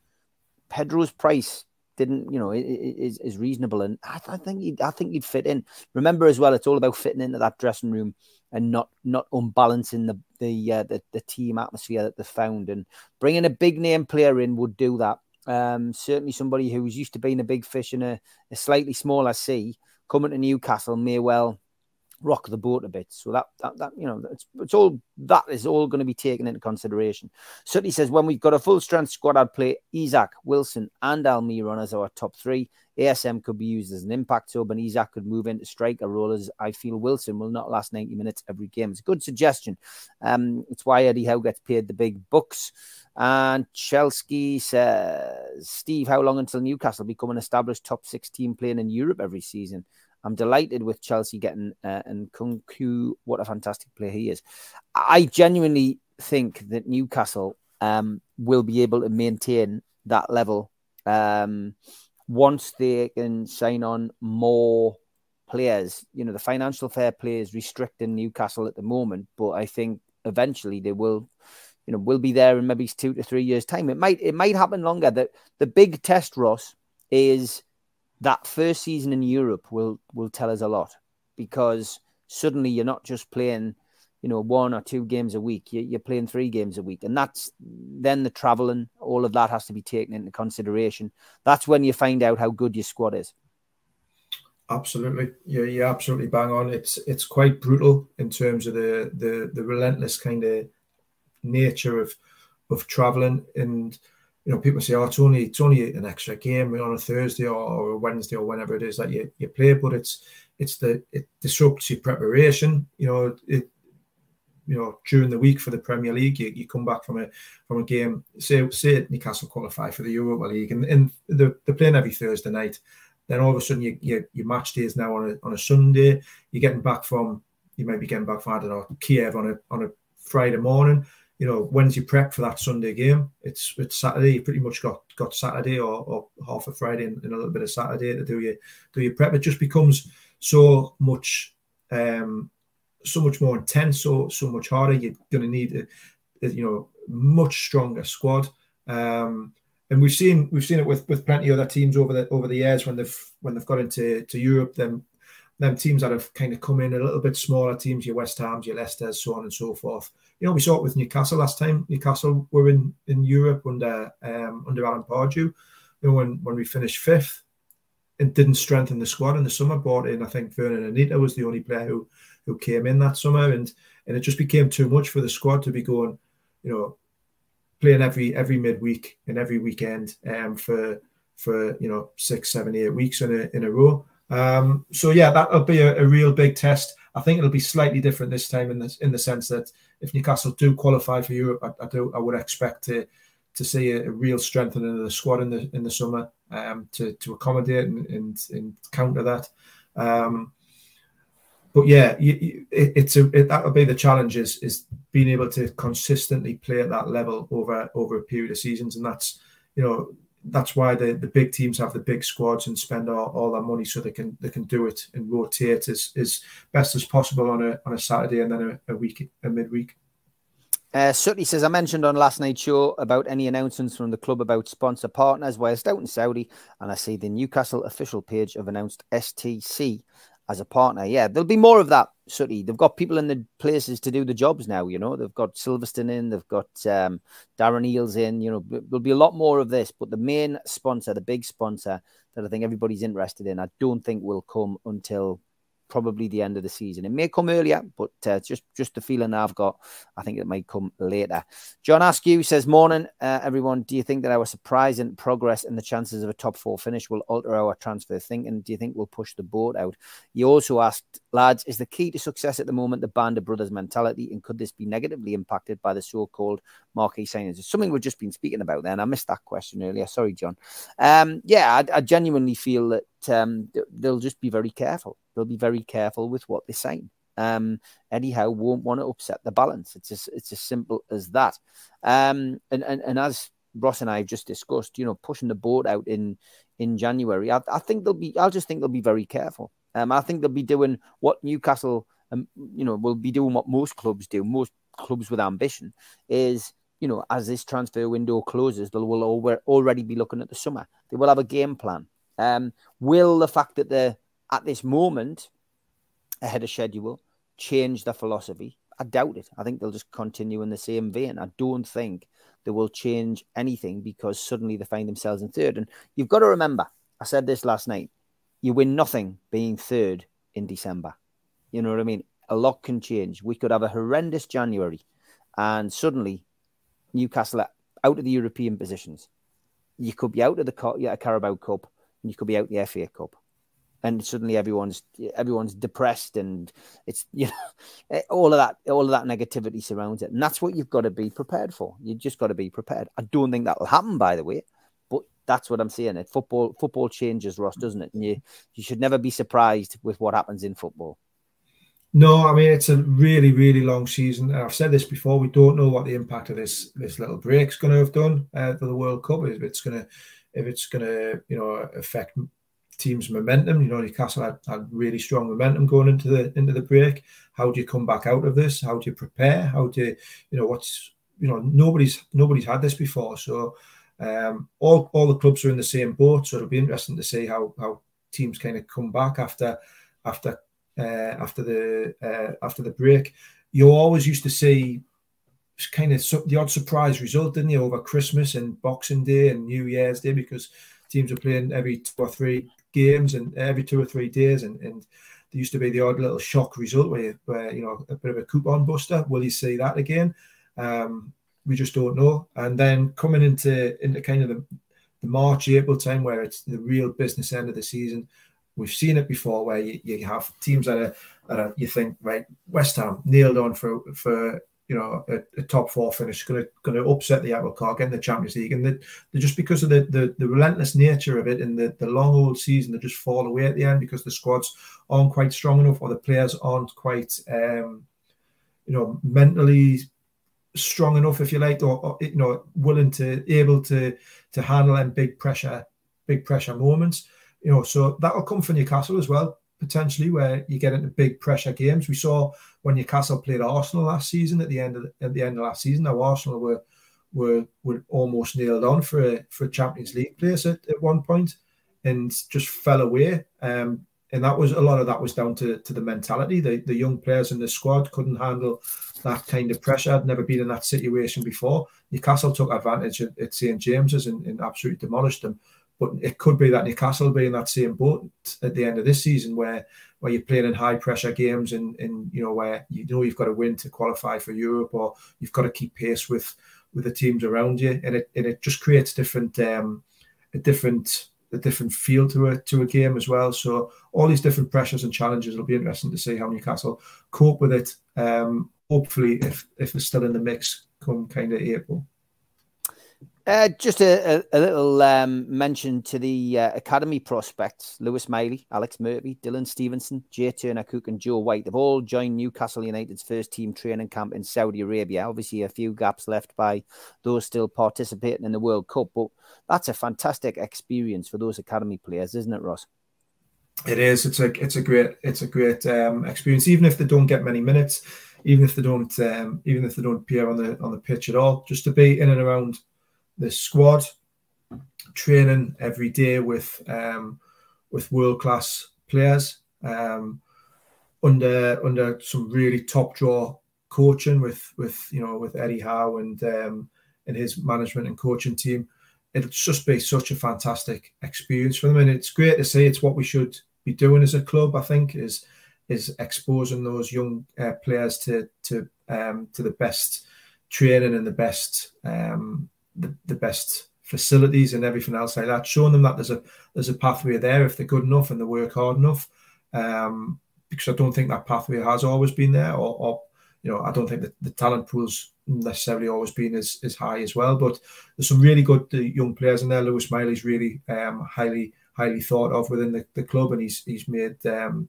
Pedro's price didn't, you know, is is reasonable, and I, I think he I think he'd fit in. Remember as well, it's all about fitting into that dressing room and not not unbalancing the the uh, the, the team atmosphere that they found. And bringing a big name player in would do that. Um, certainly, somebody who's used to being a big fish in a, a slightly smaller sea coming to Newcastle may well rock the boat a bit. So that that, that you know, it's, it's all that is all going to be taken into consideration. Certainly says when we've got a full strength squad, I'd play Isak, Wilson, and Almiron as our top three. ASM could be used as an impact sub, and Isak could move into striker role as I feel Wilson will not last 90 minutes every game. It's a good suggestion. Um, it's why Eddie Howe gets paid the big bucks. And Chelsea says, Steve, how long until Newcastle become an established top 16 playing in Europe every season? I'm delighted with Chelsea getting uh, and Nkunku. What a fantastic player he is. I genuinely think that Newcastle um, will be able to maintain that level um, once they can sign on more players. You know, the financial fair play is restricting Newcastle at the moment, but I think eventually they will. You know, will be there in maybe two to three years' time. It might it might happen longer. That the big test, Ross, is that first season in Europe will will tell us a lot because suddenly you're not just playing, you know, one or two games a week. You're playing three games a week, and that's then the traveling. All of that has to be taken into consideration. That's when you find out how good your squad is. Absolutely, yeah, you're absolutely bang on. It's it's quite brutal in terms of the the the relentless kind of nature of of traveling and you know, people say, "Oh, it's only it's only an extra game on a Thursday or, or a Wednesday or whenever it is that you, you play," but it's it's the it disrupts your preparation. You know, it you know during the week for the Premier League, you, you come back from a from a game. Say say Newcastle qualify for the Europa League, and, and they're, they're playing every Thursday night. Then all of a sudden, you, you your match day is now on a on a Sunday. You're getting back from you might be getting back from I don't know Kiev on a on a Friday morning you know, when's your prep for that Sunday game? It's it's Saturday. You pretty much got got Saturday or, or half a Friday and, and, a little bit of Saturday to do your do your prep. It just becomes so much um so much more intense, so so much harder. You're going to need a, a, you know much stronger squad. Um, and we've seen we've seen it with with plenty of other teams over the over the years when they've when they've got into to Europe. Then them teams that have kind of come in a little bit smaller teams, your West Hams, your Leicester, so on and so forth you know, we saw it with Newcastle last time. Newcastle were in, in Europe under um, under Alan Pardew. You know, when, when we finished fifth and didn't strengthen the squad in the summer, brought in, I think Vurnon Anita was the only player who who came in that summer and and it just became too much for the squad to be going, you know, playing every every midweek and every weekend um for for you know six, seven, eight weeks in a in a row. Um, so yeah, that'll be a, a real big test. I think it'll be slightly different this time in the in the sense that if Newcastle do qualify for Europe, I, I do I would expect to to see a, a, real strengthening of the squad in the in the summer um, to to accommodate and, and, and counter that. Um, but yeah, you, you, it, it's a it, that'll be the challenge is is being able to consistently play at that level over over a period of seasons, and that's you know that's why the, the big teams have the big squads and spend all, all that money so they can they can do it and rotate as, as best as possible on a on a Saturday and then a, a week a midweek. Uh, Sutty says, I mentioned on last night's show about any announcements from the club about sponsor partners whilst out in Saudi, and I see the Newcastle official page have announced STC as a partner. Yeah, there'll be more of that, Sutty. They've got people in the places to do the jobs now. You know, they've got Silverstone in, they've got um, Darren Eales in. You know, there'll be a lot more of this. But the main sponsor, the big sponsor that I think everybody's interested in, I don't think will come until probably the end of the season. It may come earlier, but uh, just just the feeling I've got. I think it might come later. John Askew says, "Morning, uh, everyone. Do you think that our surprising progress and the chances of a top four finish will alter our transfer thinking? Do you think we'll push the boat out?" You also asked, lads, is the key to success at the moment the band of brothers mentality, and could this be negatively impacted by the so-called marquee signings? It's something we've just been speaking about. Then I missed that question earlier. Sorry, John. Um, yeah, I, I genuinely feel that um, they'll just be very careful. They'll be very careful with what they sign. Um, Howe won't want to upset the balance. It's as, it's as simple as that. Um, and, and, and as Ross and I have just discussed, you know, pushing the boat out in in January. I, I think they'll be. I'll just think they'll be very careful. Um, I think they'll be doing what Newcastle, um, you know, will be doing what most clubs do. Most clubs with ambition is, you know, as this transfer window closes, they will already be looking at the summer. They will have a game plan. Um, will the fact that they're at this moment ahead of schedule change their philosophy? I doubt it. I think they'll just continue in the same vein. I don't think they will change anything because suddenly they find themselves in third. And you've got to remember, I said this last night, you win nothing being third in December. You know what I mean? A lot can change. We could have a horrendous January and suddenly Newcastle are out of the European positions. You could be out of the Carabao Cup and you could be out the FA Cup and suddenly everyone's everyone's depressed and it's you know all of that all of that negativity surrounds it and that's what you've got to be prepared for you just got to be prepared i don't think that will happen by the way that's what i'm saying it football football changes ross doesn't it and you you should never be surprised with what happens in football no, I mean it's a really, really long season. I've said this before. We don't know what the impact of this this little break's going to have done uh, for the World Cup. If it's going to, if it's going to, you know, affect team's momentum. You know, Newcastle had, had really strong momentum going into the into the break. How do you come back out of this? How do you prepare? How do you, you know what's you know nobody's nobody's had this before. So um, all all the clubs are in the same boat. So it'll be interesting to see how how teams kind of come back after after uh, after the uh, after the break. You always used to see kind of the odd surprise result, didn't you, over Christmas and Boxing Day and New Year's Day because teams are playing every two or three games and every two or three days, and, and there used to be the odd little shock result where, where you know a bit of a coupon buster. Will you see that again? Um, we just don't know. And then coming into into kind of the, the March April time where it's the real business end of the season, we've seen it before where you, you have teams that are, that are you think right West Ham nailed on for for you know, a, a top four finish, going to going to upset the apple cart, in the Champions League, and they, just because of the, the, the relentless nature of it and the, the long old season, they just fall away at the end because the squads aren't quite strong enough or the players aren't quite, um, you know, mentally strong enough, if you like, or, or, you know, willing to able to to handle them big pressure, big pressure moments. You know, so that'll come for Newcastle as well potentially where you get into big pressure games. We saw when Newcastle played Arsenal last season at the end of the, at the end of last season. Now Arsenal were were were almost nailed on for a for a Champions League place at, at one point and just fell away. Um, and that was a lot of that was down to, to the mentality. The the young players in the squad couldn't handle that kind of pressure. I'd never been in that situation before. Newcastle took advantage at, at St James's and, and absolutely demolished them. But it could be that Newcastle will be in that same boat at the end of this season where where you're playing in high pressure games and, and you know where you know you've got to win to qualify for Europe or you've got to keep pace with with the teams around you and it and it just creates different um a different a different feel to a to a game as well. So all these different pressures and challenges will be interesting to see how Newcastle cope with it. Um, hopefully, if if they're still in the mix come kind of April. Uh, just a, a, a little um, mention to the uh, academy prospects: Lewis Miley, Alex Murphy, Dylan Stephenson, Jay Turner Cooke, and Joe White. They've all joined Newcastle United's first team training camp in Saudi Arabia. Obviously, a few gaps left by those still participating in the World Cup, but that's a fantastic experience for those academy players, isn't it, Ross? It is. It's a it's a great it's a great um, experience, even if they don't get many minutes, even if they don't um, even if they don't appear on the on the pitch at all. Just to be in and around the squad, training every day with um, with world class players um, under under some really top draw coaching with with you know with Eddie Howe and um, and his management and coaching team. It'll just be such a fantastic experience for them, and it's great to see. It's what we should be doing as a club. I think is is exposing those young uh, players to to um, to the best training and the best um, the, the best facilities and everything else like that, showing them that there's a there's a pathway there if they're good enough and they work hard enough. Um, because I don't think that pathway has always been there, or, or you know, I don't think that the talent pool's necessarily always been as, as high as well. But there's some really good uh, young players in there. Lewis Miley's really um, highly highly thought of within the, the club, and he's he's made um,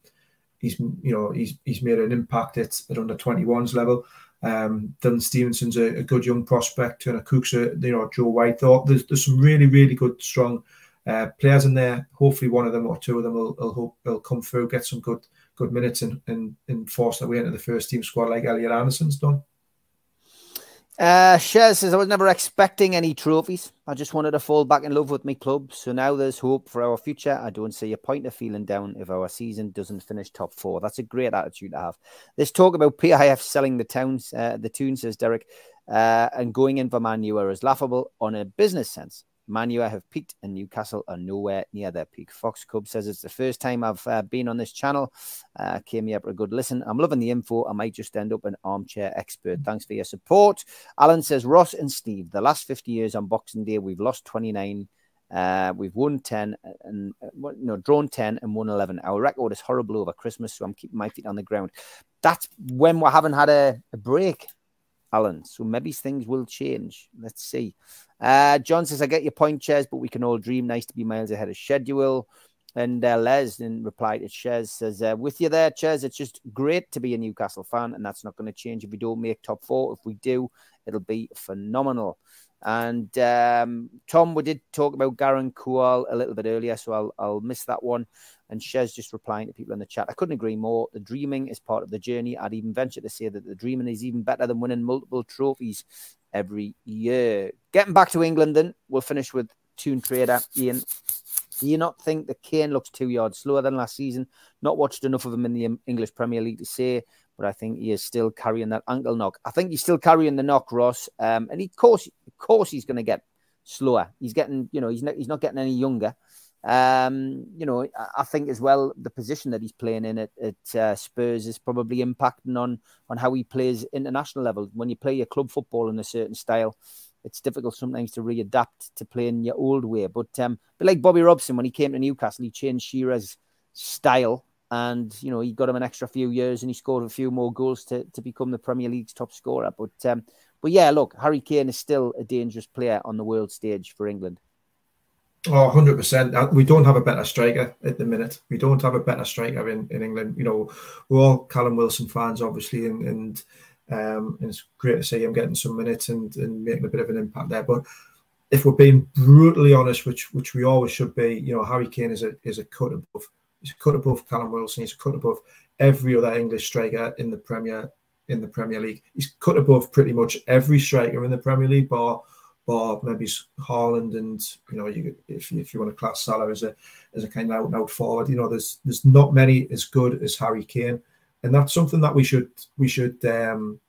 he's you know he's he's made an impact at, at under 21s level. Um, Dylan Stephenson's a, a, good young prospect. Turner Cooke's a, you know, Joe White. There's, there's some really, really good, strong uh, players in there. Hopefully, one of them or two of them will, will, hope, will come through, get some good good minutes, and, and, and force their way into the first team squad like Elliot Anderson's done. Uh, Shez says, I was never expecting any trophies. I just wanted to fall back in love with my club. So now there's hope for our future. I don't see a point of feeling down if our season doesn't finish top four. That's a great attitude to have. Let's talk about PIF selling the towns, uh, the Toon, says Derek, uh, and going in for Man U is laughable on a business sense. Man U have peaked and Newcastle are nowhere near their peak. Fox Cub says it's the first time I've uh, been on this channel. Uh, came here for a good listen. I'm loving the info. I might just end up an armchair expert. Thanks for your support. Alan says Ross and Steve, the last 50 years on Boxing Day, we've lost 29. Uh, we've won 10 and uh, no drawn 10 and won 11. Our record is horrible over Christmas, so I'm keeping my feet on the ground. That's when we haven't had a, a break, Alan. So maybe things will change. Let's see. Uh, John says, I get your point, Ches, but we can all dream. Nice to be miles ahead of schedule. And uh, Les, in reply to Ches, says, uh, With you there, Ches, it's just great to be a Newcastle fan, and that's not going to change if we don't make top four. If we do, it'll be phenomenal. And um, Tom, we did talk about Garang Kuol a little bit earlier, so I'll, I'll miss that one. And Ches just replying to people in the chat. I couldn't agree more. The dreaming is part of the journey. I'd even venture to say that the dreaming is even better than winning multiple trophies every year. Getting back to England, then we'll finish with Toon Trader Ian. Do you not think that Kane looks two yards slower than last season? Not watched enough of him in the English Premier League to say, but I think he is still carrying that ankle knock. I think he's still carrying the knock, Ross. Um, and he, of course, of course, he's going to get slower. He's getting, you know, he's not, he's not getting any younger. Um, you know, I think as well the position that he's playing in at, at uh, Spurs is probably impacting on on how he plays international level. When you play your club football in a certain style, it's difficult sometimes to readapt to playing your old way. But um, but like Bobby Robson when he came to Newcastle, he changed Shearer's style, and you know he got him an extra few years, and he scored a few more goals to to become the Premier League's top scorer. But um, but yeah, look, Harry Kane is still a dangerous player on the world stage for England. Oh, 100%. Uh, we don't have a better striker at the minute. We don't have a better striker in, in England. You know, we're all Callum Wilson fans, obviously, and, and, um, and it's great to see him getting some minutes and, and making a bit of an impact there. But if we're being brutally honest, which which we always should be, you know, Harry Kane is a is a cut above. He's a cut above Callum Wilson. He's a cut above every other English striker in the Premier in the Premier League. He's cut above pretty much every striker in the Premier League, bar or maybe Haaland and you know you, if, if you want to class Salah as a as a kind of out and out forward, you know there's there's not many as good as Harry Kane, and that's something that we should we should um,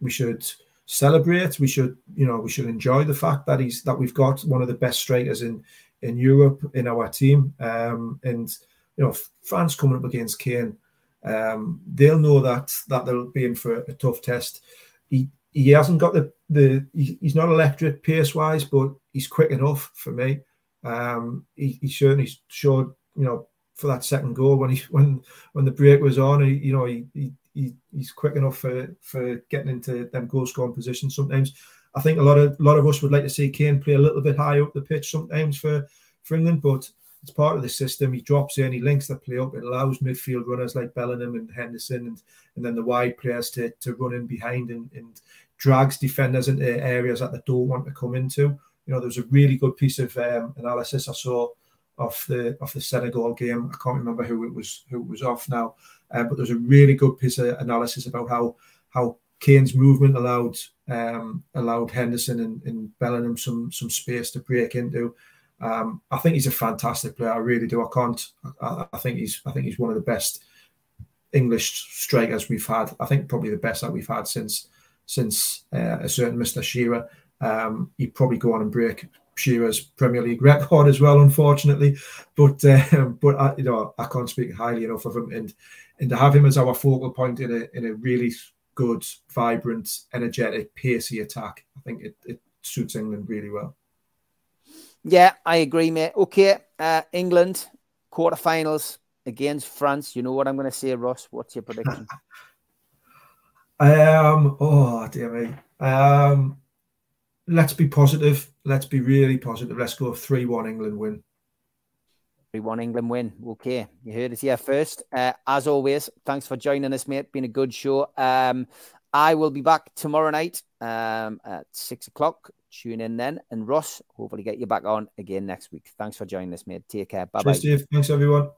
we should celebrate. We should you know we should enjoy the fact that he's that we've got one of the best strikers in in Europe in our team, um, and you know fans coming up against Kane. Um, they'll know that that they'll be in for a tough test. He he hasn't got the the he's not electric pace wise, but he's quick enough for me. Um, he, he certainly showed, you know, for that second goal when he when when the break was on, he, you know, he, he he's quick enough for for getting into them goal scoring positions. Sometimes I think a lot of a lot of us would like to see Kane play a little bit higher up the pitch sometimes for for England, but it's part of the system. He drops in, he links the play up. It allows midfield runners like Bellingham and Henderson and, and then the wide players to, to run in behind and, and drags defenders into areas that they don't want to come into. You know, there was a really good piece of um, analysis I saw off the off the Senegal game. I can't remember who it was who it was off now, uh, but there's a really good piece of analysis about how how Kane's movement allowed um, allowed Henderson and, and Bellingham some some space to break into. Um, I think he's a fantastic player. I really do. I can't. I, I, think he's. I think he's one of the best English strikers we've had. I think probably the best that we've had since since uh, a certain Mr. Shearer. Um, he'd probably go on and break Shearer's Premier League record as well, unfortunately. But uh, but I, you know I can't speak highly enough of him, and and to have him as our focal point in a in a really good, vibrant, energetic, pacey attack, I think it, it suits England really well. Yeah, I agree, mate. Okay, uh, England quarterfinals against France. You know what I'm going to say, Ross? What's your prediction? Um, oh dear me. Um, let's be positive. Let's be really positive. Let's go 3 1 England win. 3 1 England win. Okay. You heard it here first. Uh, as always, thanks for joining us, mate. Been a good show. Um, I will be back tomorrow night um, at six o'clock. Tune in then. And Ross, hopefully get you back on again next week. Thanks for joining us, mate. Take care. Bye bye. Thanks, everyone.